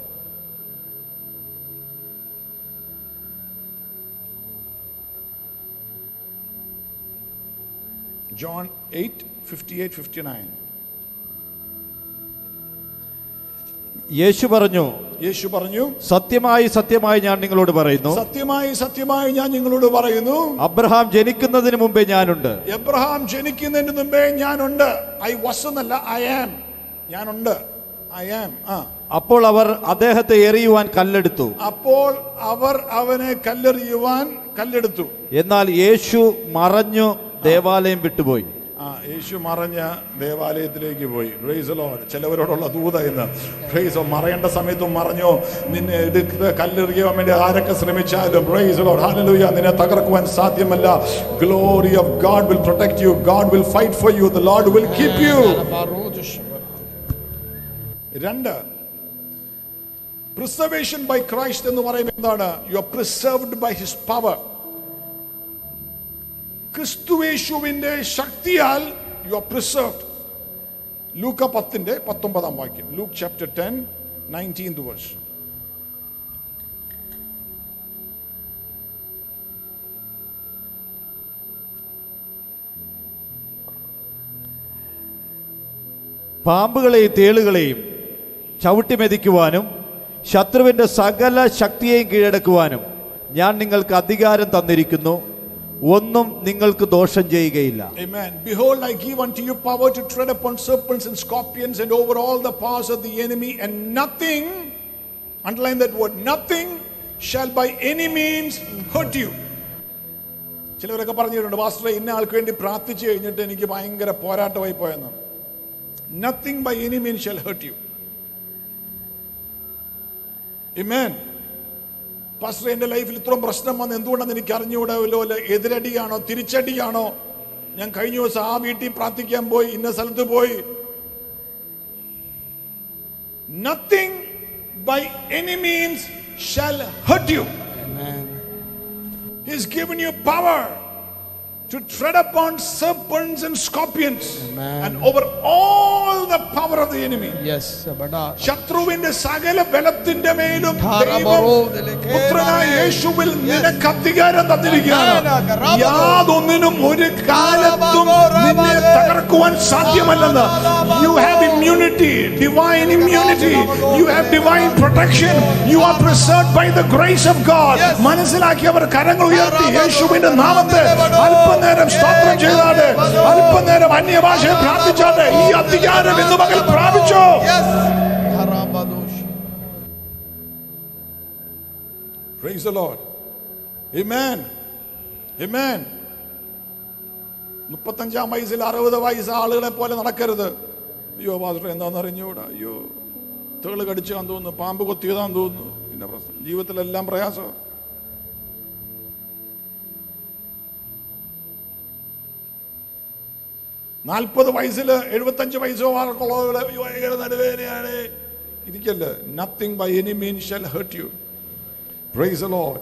John 8 58 59 യേശു പറഞ്ഞു യേശു പറഞ്ഞു സത്യമായി സത്യമായി ഞാൻ നിങ്ങളോട് പറയുന്നു സത്യമായി സത്യമായി ഞാൻ നിങ്ങളോട് പറയുന്നു അബ്രഹാം ജനിക്കുന്നതിന് മുമ്പേ ഞാനുണ്ട് എബ്രഹാം ജനിക്കുന്നതിന് മുമ്പേ ഞാനുണ്ട് ഐ വാസ് എന്നല്ല ഐ ആം ഞാനുണ്ട് ഐ ആം ആ അപ്പോൾ അവർ അദ്ദേഹത്തെ എറിയുവാൻ കല്ലെടുത്തു അപ്പോൾ അവർ അവനെ കല്ലെറിയുവാൻ കല്ലെടുത്തു എന്നാൽ യേശു മറഞ്ഞു ദേവാലയം വിട്ടുപോയി ആ യേശു മറഞ്ഞ ദേവാലയത്തിലേക്ക് പോയി ഗ്രേസലോ ചിലവരോടുള്ള ദൂത എന്ന് ഗ്രേസോ മറയേണ്ട സമയത്തും മറഞ്ഞോ നിന്നെ എടുത്ത് കല്ലെറിയാൻ വേണ്ടി ആരൊക്കെ ശ്രമിച്ചാലും ഗ്രേസലോ ഹാലലൂയ നിന്നെ തകർക്കുവാൻ സാധ്യമല്ല glory of God will protect you God will fight for you the Lord will keep you രണ്ട് പ്രിസർവേഷൻ ബൈ ക്രൈസ്റ്റ് എന്ന് പറയുന്നത് എന്താണ് you are preserved by his power ക്രിസ്തുവേശുവിന്റെ ശക്തിയാൽ യു ആർ പ്രിസർവ്ഡ് ലൂക്ക പത്തിന്റെ പത്തൊമ്പതാം വാക്യം Luke chapter ten nineteen verse പാമ്പുകളെയും തേളുകളെയും ചവിട്ടി മെതിക്കുവാനും ശത്രുവിൻ്റെ സകല ശക്തിയെയും കീഴടക്കുവാനും ഞാൻ നിങ്ങൾക്ക് അധികാരം തന്നിരിക്കുന്നു ഒന്നും നിങ്ങൾക്ക് ദോഷം ചെയ്യുകയില്ല Amen. Behold, I give unto you power to tread upon serpents and scorpions and over all the powers of the enemy, and nothing, underline that word, nothing shall by any means hurt you. ചിലവരൊക്കെ പറഞ്ഞിട്ടുണ്ട് pastor ഇന്ന ആൾക്ക് വേണ്ടി പ്രാർത്ഥിച്ചു കഴിഞ്ഞിട്ട് എനിക്ക് ഭയങ്കര പോരാട്ടമായി പോയെന്ന് nothing by any mean shall hurt you ഇമേൻ pastor എൻ്റെ ലൈഫിൽ ഇത്രയും പ്രശ്നം വന്ന് എന്തുകൊണ്ടെന്ന് എനിക്ക് അറിഞ്ഞുകൂടെ വല്ല എതിരടിയാണോ തിരിച്ചടിയാണോ ഞാൻ കഴിഞ്ഞ ദിവസം ആ വീട്ടിൽ പ്രാർത്ഥിക്കാൻ പോയി ഇന്ന സ്ഥലത്ത് പോയി nothing by any means shall hurt you he's given you power to tread upon serpents and scorpions Amen. and over all the power of the enemy. Yes, ശത്രുവിന്റെ സകല ബലത്തിന്റെ മേലും പുത്രനായ യേശുവിൽ നിനക്ക് അധികാരം തന്നിരിക്കുകയാണ് യാതൊന്നിനും ഒരു കാലത്തും നിന്നെ തകർക്കുവാൻ സാധ്യമല്ലെന്ന് you have immunity divine immunity you have divine protection you are preserved by the grace of God മനസ്സിലാക്കിയവർ കരങ്ങൾ ഉയർത്തി യേശുവിന്റെ നാമത്തെ അല്പനേരം സ്തോത്രം ചെയ്താട്ടെ അല്പനേരം അന്യഭാഷയെ പ്രാർത്ഥിച്ചാട്ടെ ഈ അധികാരം ഇന്ന് മകൾ പ്രാപിച്ചോ Praise the Lord. Amen. Amen. മുപ്പത്തഞ്ചാം വയസ്സിൽ അറുപത് വയസ്സ് ആളുകളെ പോലെ നടക്കരുത് അയ്യോ പാസ്റ്റർ എന്താണെന്ന് അറിഞ്ഞൂടാ അയ്യോ തേള് കടിച്ചാന്ന് തോന്നുന്നു പാമ്പ് കൊത്തിയതാന്ന് തോന്നുന്നു പിന്നെ പ്രശ്നം ജീവിതത്തിലെല്ലാം പ്രയാസമാണ് നാൽപ്പത് വയസ്സിൽ എഴുപത്തഞ്ച് വയസ്സോ ആൾക്കുള്ളവരുടെ ഭയങ്കര നടുവേദനയാണ് ഇരിക്കല്ലേ nothing by any mean shall hurt you praise Lord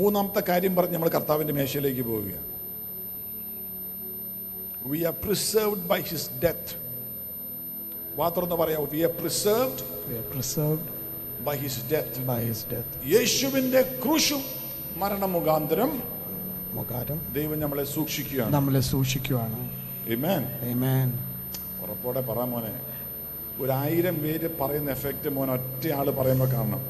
മൂന്നാമത്തെ കാര്യം പറഞ്ഞ് നമ്മൾ കർത്താവിൻ്റെ മേശയിലേക്ക് പോവുകയാണ് we are preserved by his death മാത്രം പറയാമോ we are preserved preserved by his death by his death യേശുവിൻ്റെ ക്രൂശു മരണ മുഖാന്തരം മുഖാന്തരം ദൈവം നമ്മളെ സൂക്ഷിക്കുകയാണ് നമ്മളെ സൂക്ഷിക്കുകയാണ് ആമേൻ ആമേൻ ഉറപ്പോടെ പറ മോനെ ഒരായിരം പേര് പറയുന്ന എഫക്റ്റ് മോൻ ഒറ്റയാൾ പറയുമ്പോൾ കാണണം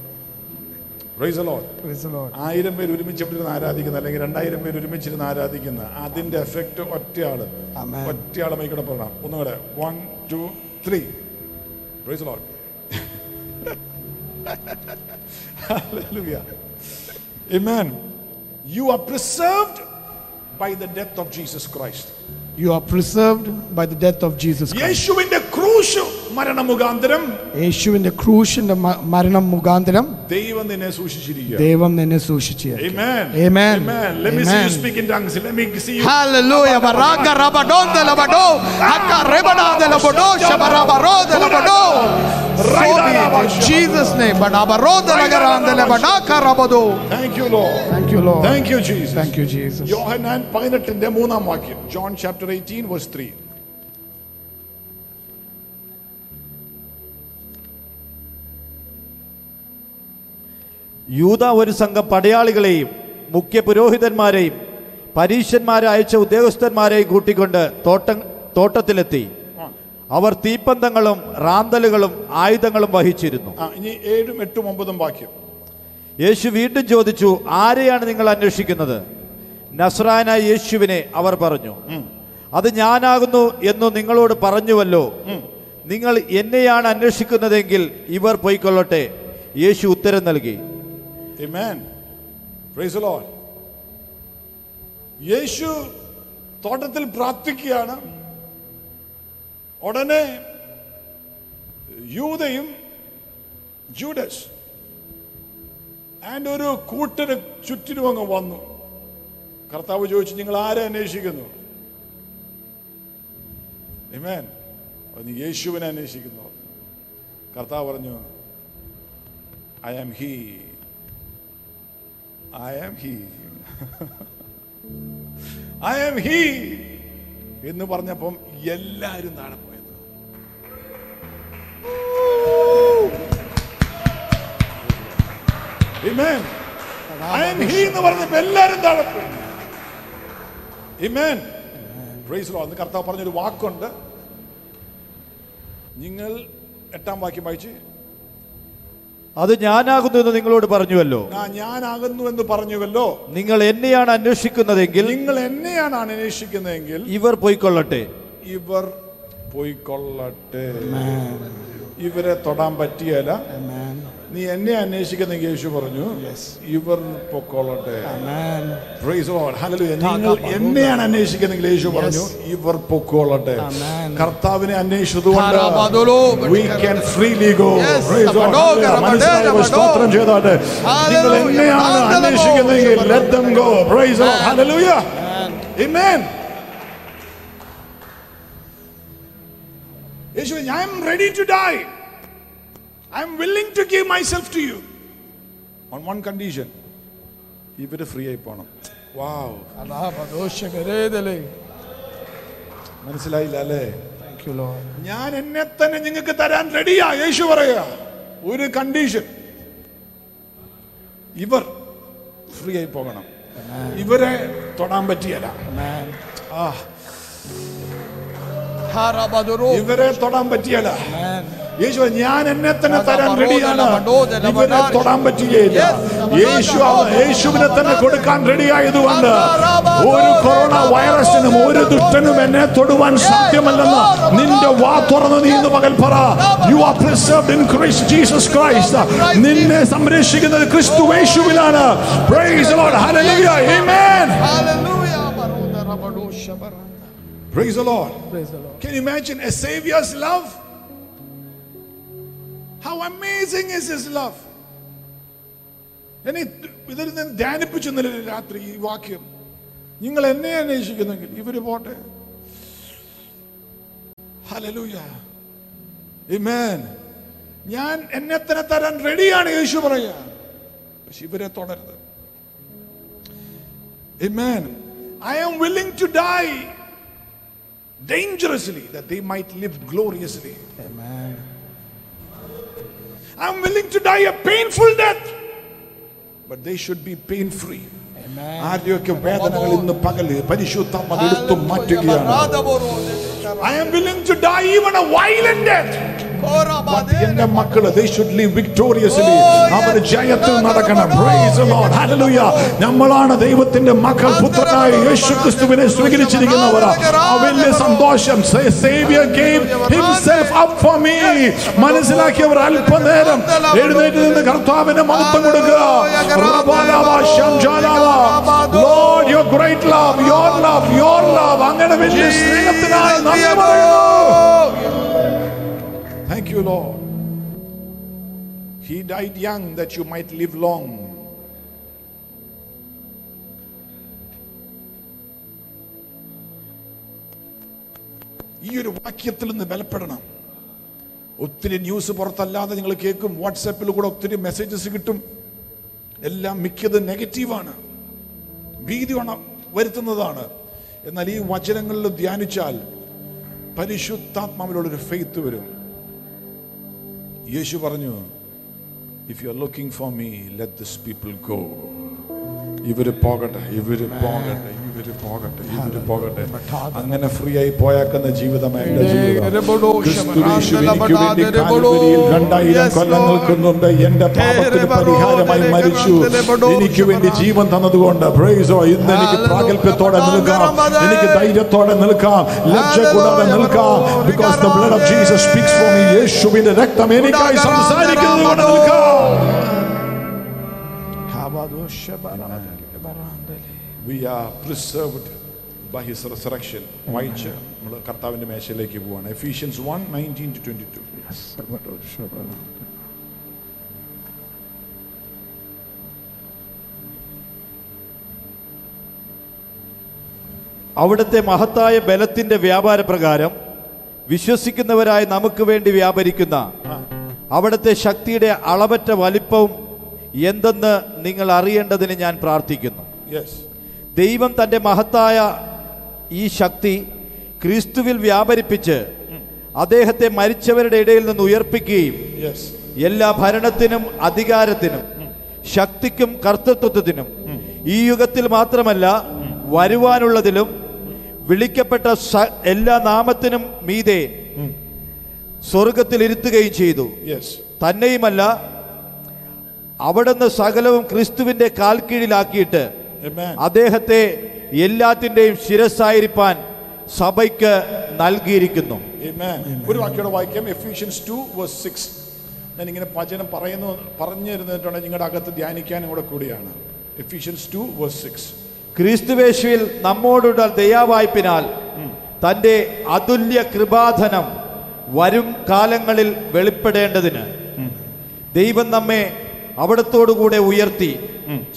ആയിരം പേര് ഒരുമിച്ചിരുന്ന് ആരാധിക്കുന്ന അല്ലെങ്കിൽ രണ്ടായിരം പേര് ഒരുമിച്ചിരുന്ന് ആരാധിക്കുന്ന അതിന്റെ എഫക്റ്റ് ഒറ്റയാള് ഒറ്റയാള് മൈക്കൂടെ പറയണം ഒന്നുകൂടെ one two three praise Lord Amen. You are preserved by the death of Jesus Christ. You are preserved by the death of Jesus Christ. യേശുവിന്റെ ക്രൂശ് ക്രൂശു മരണം മുഖാന്തരം യേശുവിന്റെ ക്രൂശിന്റെ മരണം മുഖാന്തരം ദൈവം നിന്നെ സൂക്ഷിച്ചിരിക്കുക ദൈവം നിന്നെ സൂക്ഷിച്ചു Jesus' name. Thank you, Lord. Thank you, Lord. Thank you, Jesus. Thank you, Jesus. യോഹന്നാൻ പതിനെട്ടിന്റെ മൂന്നാം വാക്യം John chapter eighteen verse three യൂത ഒരു സംഘം പടയാളികളെയും മുഖ്യ പുരോഹിതന്മാരെയും പരീക്ഷന്മാരെ അയച്ച ഉദ്യോഗസ്ഥന്മാരെയും കൂട്ടിക്കൊണ്ട് തോട്ടം തോട്ടത്തിലെത്തി അവർ തീപ്പന്തങ്ങളും റാന്തലുകളും ആയുധങ്ങളും വഹിച്ചിരുന്നു ഇനി ഏഴും എട്ടും ഒമ്പതും വാക്യം യേശു വീണ്ടും ചോദിച്ചു ആരെയാണ് നിങ്ങൾ അന്വേഷിക്കുന്നത് നസ്രാന യേശുവിനെ അവർ പറഞ്ഞു അത് ഞാനാകുന്നു എന്നു നിങ്ങളോട് പറഞ്ഞുവല്ലോ നിങ്ങൾ എന്നെയാണ് അന്വേഷിക്കുന്നതെങ്കിൽ ഇവർ പോയിക്കൊള്ളട്ടെ യേശു ഉത്തരം നൽകി Amen. പ്രൈസ് ലോ യേശു തോട്ടത്തിൽ പ്രാർത്ഥിക്കുകയാണ് ഉടനെ യൂതയും ജൂഡസ് ആൻഡ് ഒരു കൂട്ടിന് ചുറ്റിനും അങ്ങ് വന്നു കർത്താവ് ചോദിച്ചു നിങ്ങൾ ആരെ അന്വേഷിക്കുന്നു യേശുവിനെ അന്വേഷിക്കുന്നു കർത്താവ് പറഞ്ഞു I am he I am he I am he എന്ന് പറഞ്ഞപ്പം എല്ലാരും നാളെ പോയത് ഐ ആം ഹീ എന്ന് പറഞ്ഞപ്പോ എല്ലാവരും താഴെ പോയി ഇമേൻ പ്രൈസ് ലോ അന്ന് കർത്താവ് പറഞ്ഞൊരു വാക്കുണ്ട് നിങ്ങൾ എട്ടാം വാക്യം വായിച്ച് അത് ഞാനാകുന്നു എന്ന് നിങ്ങളോട് പറഞ്ഞുവല്ലോ ഞാനാകുന്നു എന്ന് പറഞ്ഞുവല്ലോ നിങ്ങൾ എന്നെയാണ് അന്വേഷിക്കുന്നതെങ്കിൽ നിങ്ങൾ എന്നെയാണ് അന്വേഷിക്കുന്നതെങ്കിൽ ഇവർ പോയിക്കൊള്ളട്ടെ ഇവർ പോയിക്കൊള്ളട്ടെ ഇവരെ തൊടാൻ പറ്റിയല്ല നീ എന്നെ അന്വേഷിക്കുന്ന യേശു പറഞ്ഞു ഇവർ പൊക്കോളട്ടെ നിങ്ങൾ എന്നെയാണ് അന്വേഷിക്കുന്നെങ്കിൽ യേശു പറഞ്ഞു ഇവർ പൊക്കോളട്ടെ കർത്താവിനെ അന്വേഷിച്ചതുകൊണ്ട് സ്തോത്രം ചെയ്തോട്ടെ നിങ്ങൾ എന്നെയാണ് അന്വേഷിക്കുന്നെങ്കിൽ let them go. Praise the Lord. Hallelujah. Amen. യേശു ഞാൻ ready to die I am willing to give myself to you on one condition ഇവർ ഫ്രീ ആയി പോണം മനസ്സിലായില്ല അല്ലേ ഞാൻ എന്നെ തന്നെ നിങ്ങൾക്ക് തരാൻ റെഡിയാ യേശു പറയുക ഒരു കണ്ടീഷൻ ഇവർ ഫ്രീ ആയി പോകണം ഇവരെ തൊടാൻ പറ്റിയല്ല ഇവരെ തൊടാൻ പറ്റിയല്ല യേശു ഞാൻ എന്നെ തന്നെ തരാൻ റെഡിയാണ് ഇവനെ തൊടാൻ പറ്റുകയില്ല യേശു യേശുവിനെ തന്നെ കൊടുക്കാൻ റെഡിയായതുകൊണ്ട് ഒരു കൊറോണ വൈറസിനും ഒരു ദുഷ്ടനും എന്നെ തൊടുവാൻ സാധ്യമല്ലെന്ന് നിന്റെ വാ തുറന്ന് നീ ഇന്ന് പകൽ പറ you are preserved in Christ Jesus Christ നിന്നെ സംരക്ഷിക്കുന്നത് ക്രിസ്തു യേശുവിലാണ് praise Lord hallelujah amen hallelujah പറയുന്ന റബഡോ ശബറ Praise the Lord. Praise the Lord. Can you imagine a Savior's love? How amazing is His love. എന്നെ ഇതിൽ നിന്ന് ധ്യാനിപ്പിച്ചു നില രാത്രി ഈ വാക്യം നിങ്ങൾ എന്നെ അന്വേഷിക്കുന്നെങ്കിൽ ഇവർ പോട്ടെ ഹലലൂയ ഇമേൻ ഞാൻ എന്നെ തന്നെ തരാൻ റെഡിയാണ് യേശു പറയുക പക്ഷെ ഇവരെ തുടരുത് amen I am willing to die dangerously ദൈ might live gloriously amen I'm willing to die a painful death. But they should be pain free. I am willing to die even a violent death. എന്റെ മക്കള് they should live victoriously അവർ ജയത്തിൽ നടക്കണം praise the lord hallelujah നമ്മളാണ് ദൈവത്തിന്റെ മക്കൾ പുത്രനായ യേശുക്രിസ്തുവിനെ സ്വീകരിച്ചിരിക്കുന്നവർ ആ വലിയ സന്തോഷം savior gave himself up for me മനസ്സിലാക്കിയവർ അല്പനേരം എഴുന്നേറ്റ് നിന്ന് കർത്താവിന് മഹത്വം കൊടുക്കുക Lord your great love your love your love അങ്ങനെ വലിയ സ്നേഹത്തിനായി Thank you, Lord. He died young that you might live long. ഈ ഒരു വാക്യത്തിൽ നിന്ന് ബലപ്പെടണം ഒത്തിരി ന്യൂസ് പുറത്തല്ലാതെ നിങ്ങൾ കേൾക്കും വാട്സാപ്പിൽ കൂടെ ഒത്തിരി മെസ്സേജസ് കിട്ടും എല്ലാം മിക്കത് നെഗറ്റീവാണ് ഭീതി വരുത്തുന്നതാണ് എന്നാൽ ഈ വചനങ്ങളിൽ ധ്യാനിച്ചാൽ പരിശുദ്ധാത്മാവിലുള്ളൊരു ഫെയ്ത്ത് വരും യേശു പറഞ്ഞു if you are looking for me let this people go ഇവർ പോകട്ടെ ഇവർ പോകട്ടെ ഇവര് പോകട്ടെ ഇവര് പോകട്ടെ അങ്ങനെ ഫ്രീ ആയി പോയാക്കുന്ന ജീവിതം എന്റെ പാപത്തിന് പരിഹാരമായി മരിച്ചു എനിക്ക് വേണ്ടി ജീവൻ തന്നതുകൊണ്ട് ഇന്ന് എനിക്ക് പ്രാഗൽഭ്യത്തോടെ നിൽക്കാം എനിക്ക് ധൈര്യത്തോടെ നിൽക്കാം ലക്ഷ കൂടാതെ നിൽക്കാം because the blood of Jesus speaks for me യേശുവിന്റെ രക്തം എനിക്കായി സംസാരിക്കുന്നു നിൽക്കാം we are preserved by his resurrection വായിച്ച് നമ്മൾ കർത്താവിൻ്റെ മേശയിലേക്ക് പോവാണ് Ephesians one nineteen to twenty two അവിടുത്തെ മഹത്തായ ബലത്തിന്റെ വ്യാപാര പ്രകാരം വിശ്വസിക്കുന്നവരായി നമുക്ക് വേണ്ടി വ്യാപരിക്കുന്ന അവിടുത്തെ ശക്തിയുടെ അളവറ്റ വലിപ്പവും എന്തെന്ന് നിങ്ങൾ അറിയേണ്ടതിന് ഞാൻ പ്രാർത്ഥിക്കുന്നു ദൈവം തൻ്റെ മഹത്തായ ഈ ശക്തി ക്രിസ്തുവിൽ വ്യാപരിപ്പിച്ച് അദ്ദേഹത്തെ മരിച്ചവരുടെ ഇടയിൽ നിന്ന് ഉയർപ്പിക്കുകയും എല്ലാ ഭരണത്തിനും അധികാരത്തിനും ശക്തിക്കും കർത്തൃത്വത്തിനും ഈ യുഗത്തിൽ മാത്രമല്ല വരുവാനുള്ളതിലും വിളിക്കപ്പെട്ട എല്ലാ നാമത്തിനും മീതെ സ്വർഗത്തിൽ ഇരുത്തുകയും ചെയ്തു തന്നെയുമല്ല അവിടുന്ന് സകലവും ക്രിസ്തുവിൻ്റെ കാൽക്കീഴിലാക്കിയിട്ട് അദ്ദേഹത്തെ എല്ലാത്തിന്റെയും ശിരസ്സായിരിക്കാൻ സഭയ്ക്ക് നൽകിയിരിക്കുന്നു ഒരു വാക്യോടെ വായിക്കാം എഫിഷ്യൻസ് ടു വേഴ്സ് സിക്സ് ഞാൻ ഇങ്ങനെ വചനം പറയുന്നു പറഞ്ഞു തരുന്നിട്ടാണ് നിങ്ങളുടെ അകത്ത് ധ്യാനിക്കാനും കൂടെ കൂടിയാണ് എഫിഷ്യൻസ് ടു വേഴ്സ് സിക്സ് ക്രിസ്തുവേശുവിൽ നമ്മോടുള്ള ദയാവായ്പിനാൽ തൻ്റെ അതുല്യ കൃപാധനം വരും കാലങ്ങളിൽ വെളിപ്പെടേണ്ടതിന് ദൈവം നമ്മെ അവിടത്തോടുകൂടെ ഉയർത്തി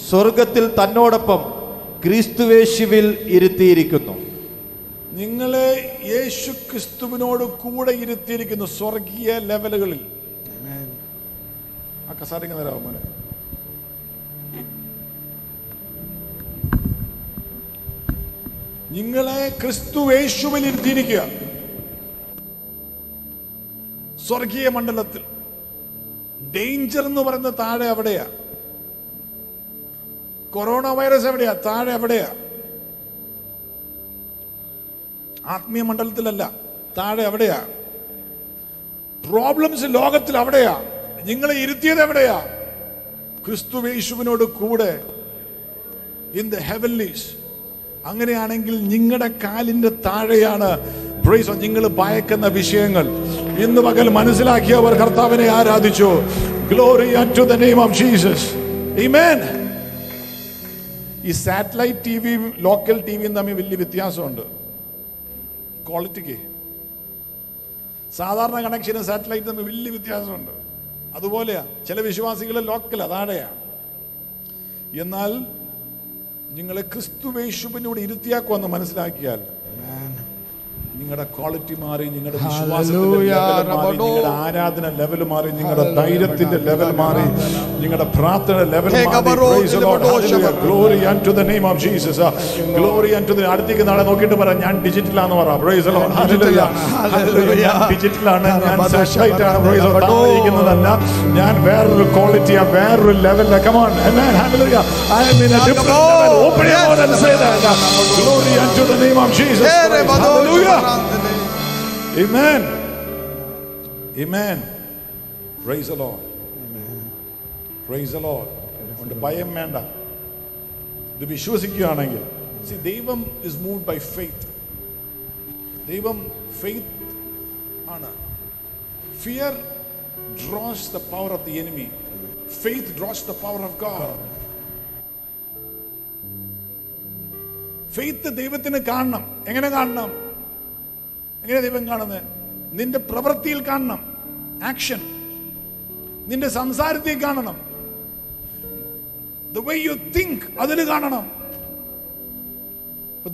സ്വർഗത്തിൽ തന്നോടൊപ്പം ക്രിസ്തുവേശുവിൽ ഇരുത്തിയിരിക്കുന്നു നിങ്ങളെ യേശു ക്രിസ്തുവിനോട് കൂടെ ഇരുത്തിയിരിക്കുന്നു സ്വർഗീയ ലെവലുകളിൽ ആ നിങ്ങളെ ക്രിസ്തു യേശുവിൽ ഇരുത്തിയിരിക്കുക സ്വർഗീയ മണ്ഡലത്തിൽ ഡേഞ്ചർ എന്ന് പറയുന്ന താഴെ അവിടെയാണ് കൊറോണ വൈറസ് എവിടെയാ താഴെ എവിടെയാ ആത്മീയ മണ്ഡലത്തിലല്ല താഴെ എവിടെയാ പ്രോബ്ലംസ് ലോകത്തിൽ അവിടെയാ നിങ്ങളെ ഇരുത്തിയത് എവിടെയാ ക്രിസ്തു യേശുവിനോട് കൂടെ ഇൻ ദ ഹെവൻലീസ് അങ്ങനെയാണെങ്കിൽ നിങ്ങളുടെ കാലിന്റെ താഴെയാണ് നിങ്ങൾ ഭയക്കുന്ന വിഷയങ്ങൾ ഇന്ന് പകൽ മനസ്സിലാക്കിയവർ കർത്താവിനെ ആരാധിച്ചു glory to the name of Jesus amen ഈ സാറ്റലൈറ്റ് ടി വിയും ലോക്കൽ ടി വിയും തമ്മിൽ വലിയ വ്യത്യാസമുണ്ട് ക്വാളിറ്റിക്ക് സാധാരണ കണക്ഷനും സാറ്റലൈറ്റ് തമ്മിൽ വലിയ വ്യത്യാസമുണ്ട് അതുപോലെയാ ചില വിശ്വാസികൾ ലോക്കൽ അതാടെയാണ് എന്നാൽ നിങ്ങളെ ക്രിസ്തു വേശുവിനൂടെ ഇരുത്തിയാക്കുമെന്ന് മനസ്സിലാക്കിയാൽ നിങ്ങളുടെ ക്വാളിറ്റി മാറി നിങ്ങളുടെ നിങ്ങളുടെ ആരാധന ലെവൽ മാറി നിങ്ങളുടെ ധൈര്യത്തിന്റെ ലെവൽ മാറി നിങ്ങളുടെ പ്രാർത്ഥന level glory to name of Jesus glory to അടുത്തേക്ക് നാളെ നോക്കിയിട്ട് പറ ഞാൻ ഡിജിറ്റലാന്ന് പറ പ്രൈസ് ഡിജിറ്റലാണ് ഞാൻ ഫ്രഷായിട്ടാണ് പ്രൈസ് താമസിക്കുന്നതല്ല ഞാൻ വേറൊരു ക്വാളിറ്റിയാ വേറൊരു say come on Glory unto the name of Jesus. Hallelujah. Amen. Amen. Praise the Lord. Praise the Lord. உங்களுக்கு பயம் வேண்டாம் இது விசுவசிக்கானங்க See, Devam is moved by faith. Devam, faith. Anna. Fear draws the power of the enemy faith draws the power of god faith the devathine kaanam engena kaanam എങ്ങനെ ദൈവം കാണുന്നത് നിന്റെ പ്രവൃത്തിയിൽ കാണണം ആക്ഷൻ നിന്റെ സംസാരത്തിൽ കാണണം ദ വേ യു തിങ്ക് അതിൽ കാണണം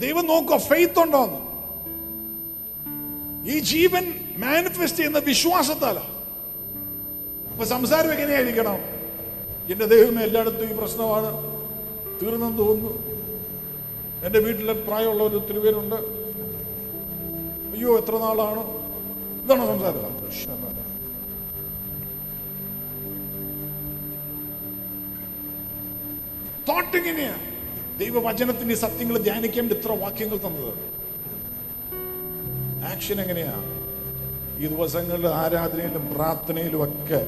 ദൈവം നോക്കുക ഫെയ്ത്ത് ഉണ്ടോ എന്ന് ഈ ജീവൻ മാനിഫെസ്റ്റ് ചെയ്യുന്ന വിശ്വാസത്താലാ അപ്പൊ സംസാരം എങ്ങനെയായിരിക്കണം എന്റെ ദൈവം എല്ലായിടത്തും ഈ പ്രശ്നമാണ് തീർന്നെന്ന് തോന്നുന്നു എന്റെ വീട്ടിലെ പ്രായമുള്ളവർ ഒത്തിരി പേരുണ്ട് അയ്യോ എത്ര നാളാണ് ഇതാണ് സംസാരം തോട്ട് ഇങ്ങനെയാണ് ദൈവവചനത്തിന്റെ സത്യങ്ങൾ ധ്യാനിക്കാൻ ഇത്ര വാക്യങ്ങൾ തന്നത് ആക്ഷൻ എങ്ങനെയാ ഈ ദിവസങ്ങളിൽ ആരാധനയിലും പ്രാർത്ഥനയിലും ഒക്കെ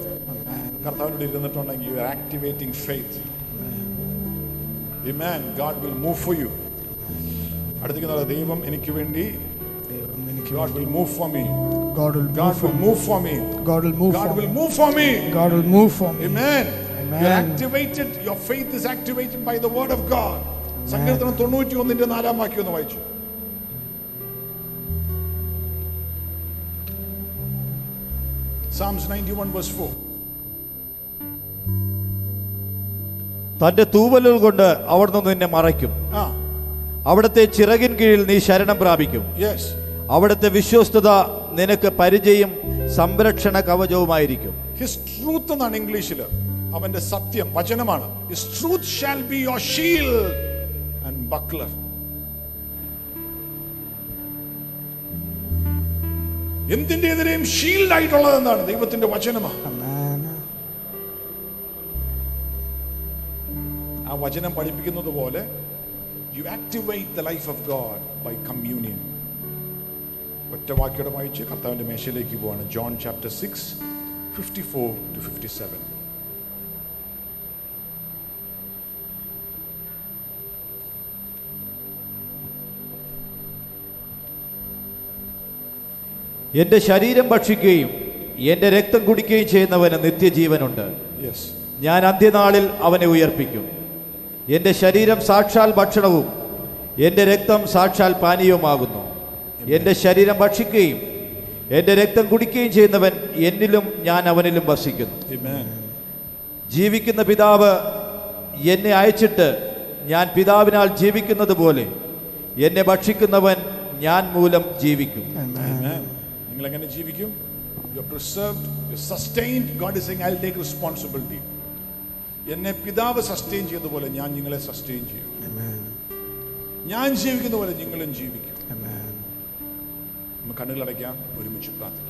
കർത്താവിനോട് ഇരുന്നിട്ടുണ്ടെങ്കിൽ you activating faith God will move for you അടുത്തേക്ക് ദൈവം എനിക്ക് വേണ്ടി God will move for me. God will God move will move for me. God will move God for will me. move for me. God will move for me. Amen. Amen. You're activated. Your faith is activated by the word of God. സങ്കീർത്തനം തൊണ്ണൂറ്റി ഒന്നിന്റെ നാലാം വാക്യം ഒന്ന് വായിച്ചു Psalms 91 verse 4. തന്റെ തൂവലുകൾ കൊണ്ട് അവിടുന്ന് നിന്നെ മറയ്ക്കും അവിടുത്തെ ചിറകിൻ കീഴിൽ നീ ശരണം പ്രാപിക്കും അവിടുത്തെ വിശ്വസ്തത നിനക്ക് പരിചയം സംരക്ഷണ കവചവുമായിരിക്കും ഹിസ് ട്രൂത്ത് എന്നാണ് ഇംഗ്ലീഷിൽ അവന്റെ സത്യം വചനമാണ് his truth shall be your shield and buckler എന്തിന്റെ എതിരെയും ഷീൽഡ് ആയിട്ടുള്ളത് എന്താണ് ദൈവത്തിന്റെ വചനമാണ് ആ വചനം പഠിപ്പിക്കുന്നത് പോലെ you activate the life of God by communion ഒറ്റ വാക്യോടെ വായിച്ച് കർത്താവിൻ്റെ മേശയിലേക്ക് പോവാണ് John chapter six fifty four to fifty seven എന്റെ ശരീരം ഭക്ഷിക്കുകയും എന്റെ രക്തം കുടിക്കുകയും ചെയ്യുന്നവന് നിത്യജീവനുണ്ട് ഞാൻ അന്ത്യനാളിൽ അവനെ ഉയർപ്പിക്കും എന്റെ ശരീരം സാക്ഷാൽ ഭക്ഷണവും എന്റെ രക്തം സാക്ഷാൽ പാനീയവുമാകുന്നു എൻ്റെ ശരീരം ഭക്ഷിക്കുകയും എൻ്റെ രക്തം കുടിക്കുകയും ചെയ്യുന്നവൻ എന്നിലും ഞാൻ അവനിലും വസിക്കുന്നു ജീവിക്കുന്ന പിതാവ് എന്നെ അയച്ചിട്ട് ഞാൻ പിതാവിനാൽ ജീവിക്കുന്നത് പോലെ എന്നെ ഭക്ഷിക്കുന്നവൻ ഞാൻ മൂലം ജീവിക്കും നിങ്ങൾ എങ്ങനെ ജീവിക്കും റെസ്പോൺസിബിലിറ്റി എന്നെ പിതാവ് സസ്റ്റെയിൻ ചെയ്ത പോലെ ഞാൻ നിങ്ങളെ സസ്റ്റെയിൻ ചെയ്യും ഞാൻ ജീവിക്കുന്ന പോലെ നിങ്ങളും ജീവിക്കും കണ്ണുകളടയ്ക്കാം ഒരുമിച്ച് പ്രാർത്ഥിക്കാം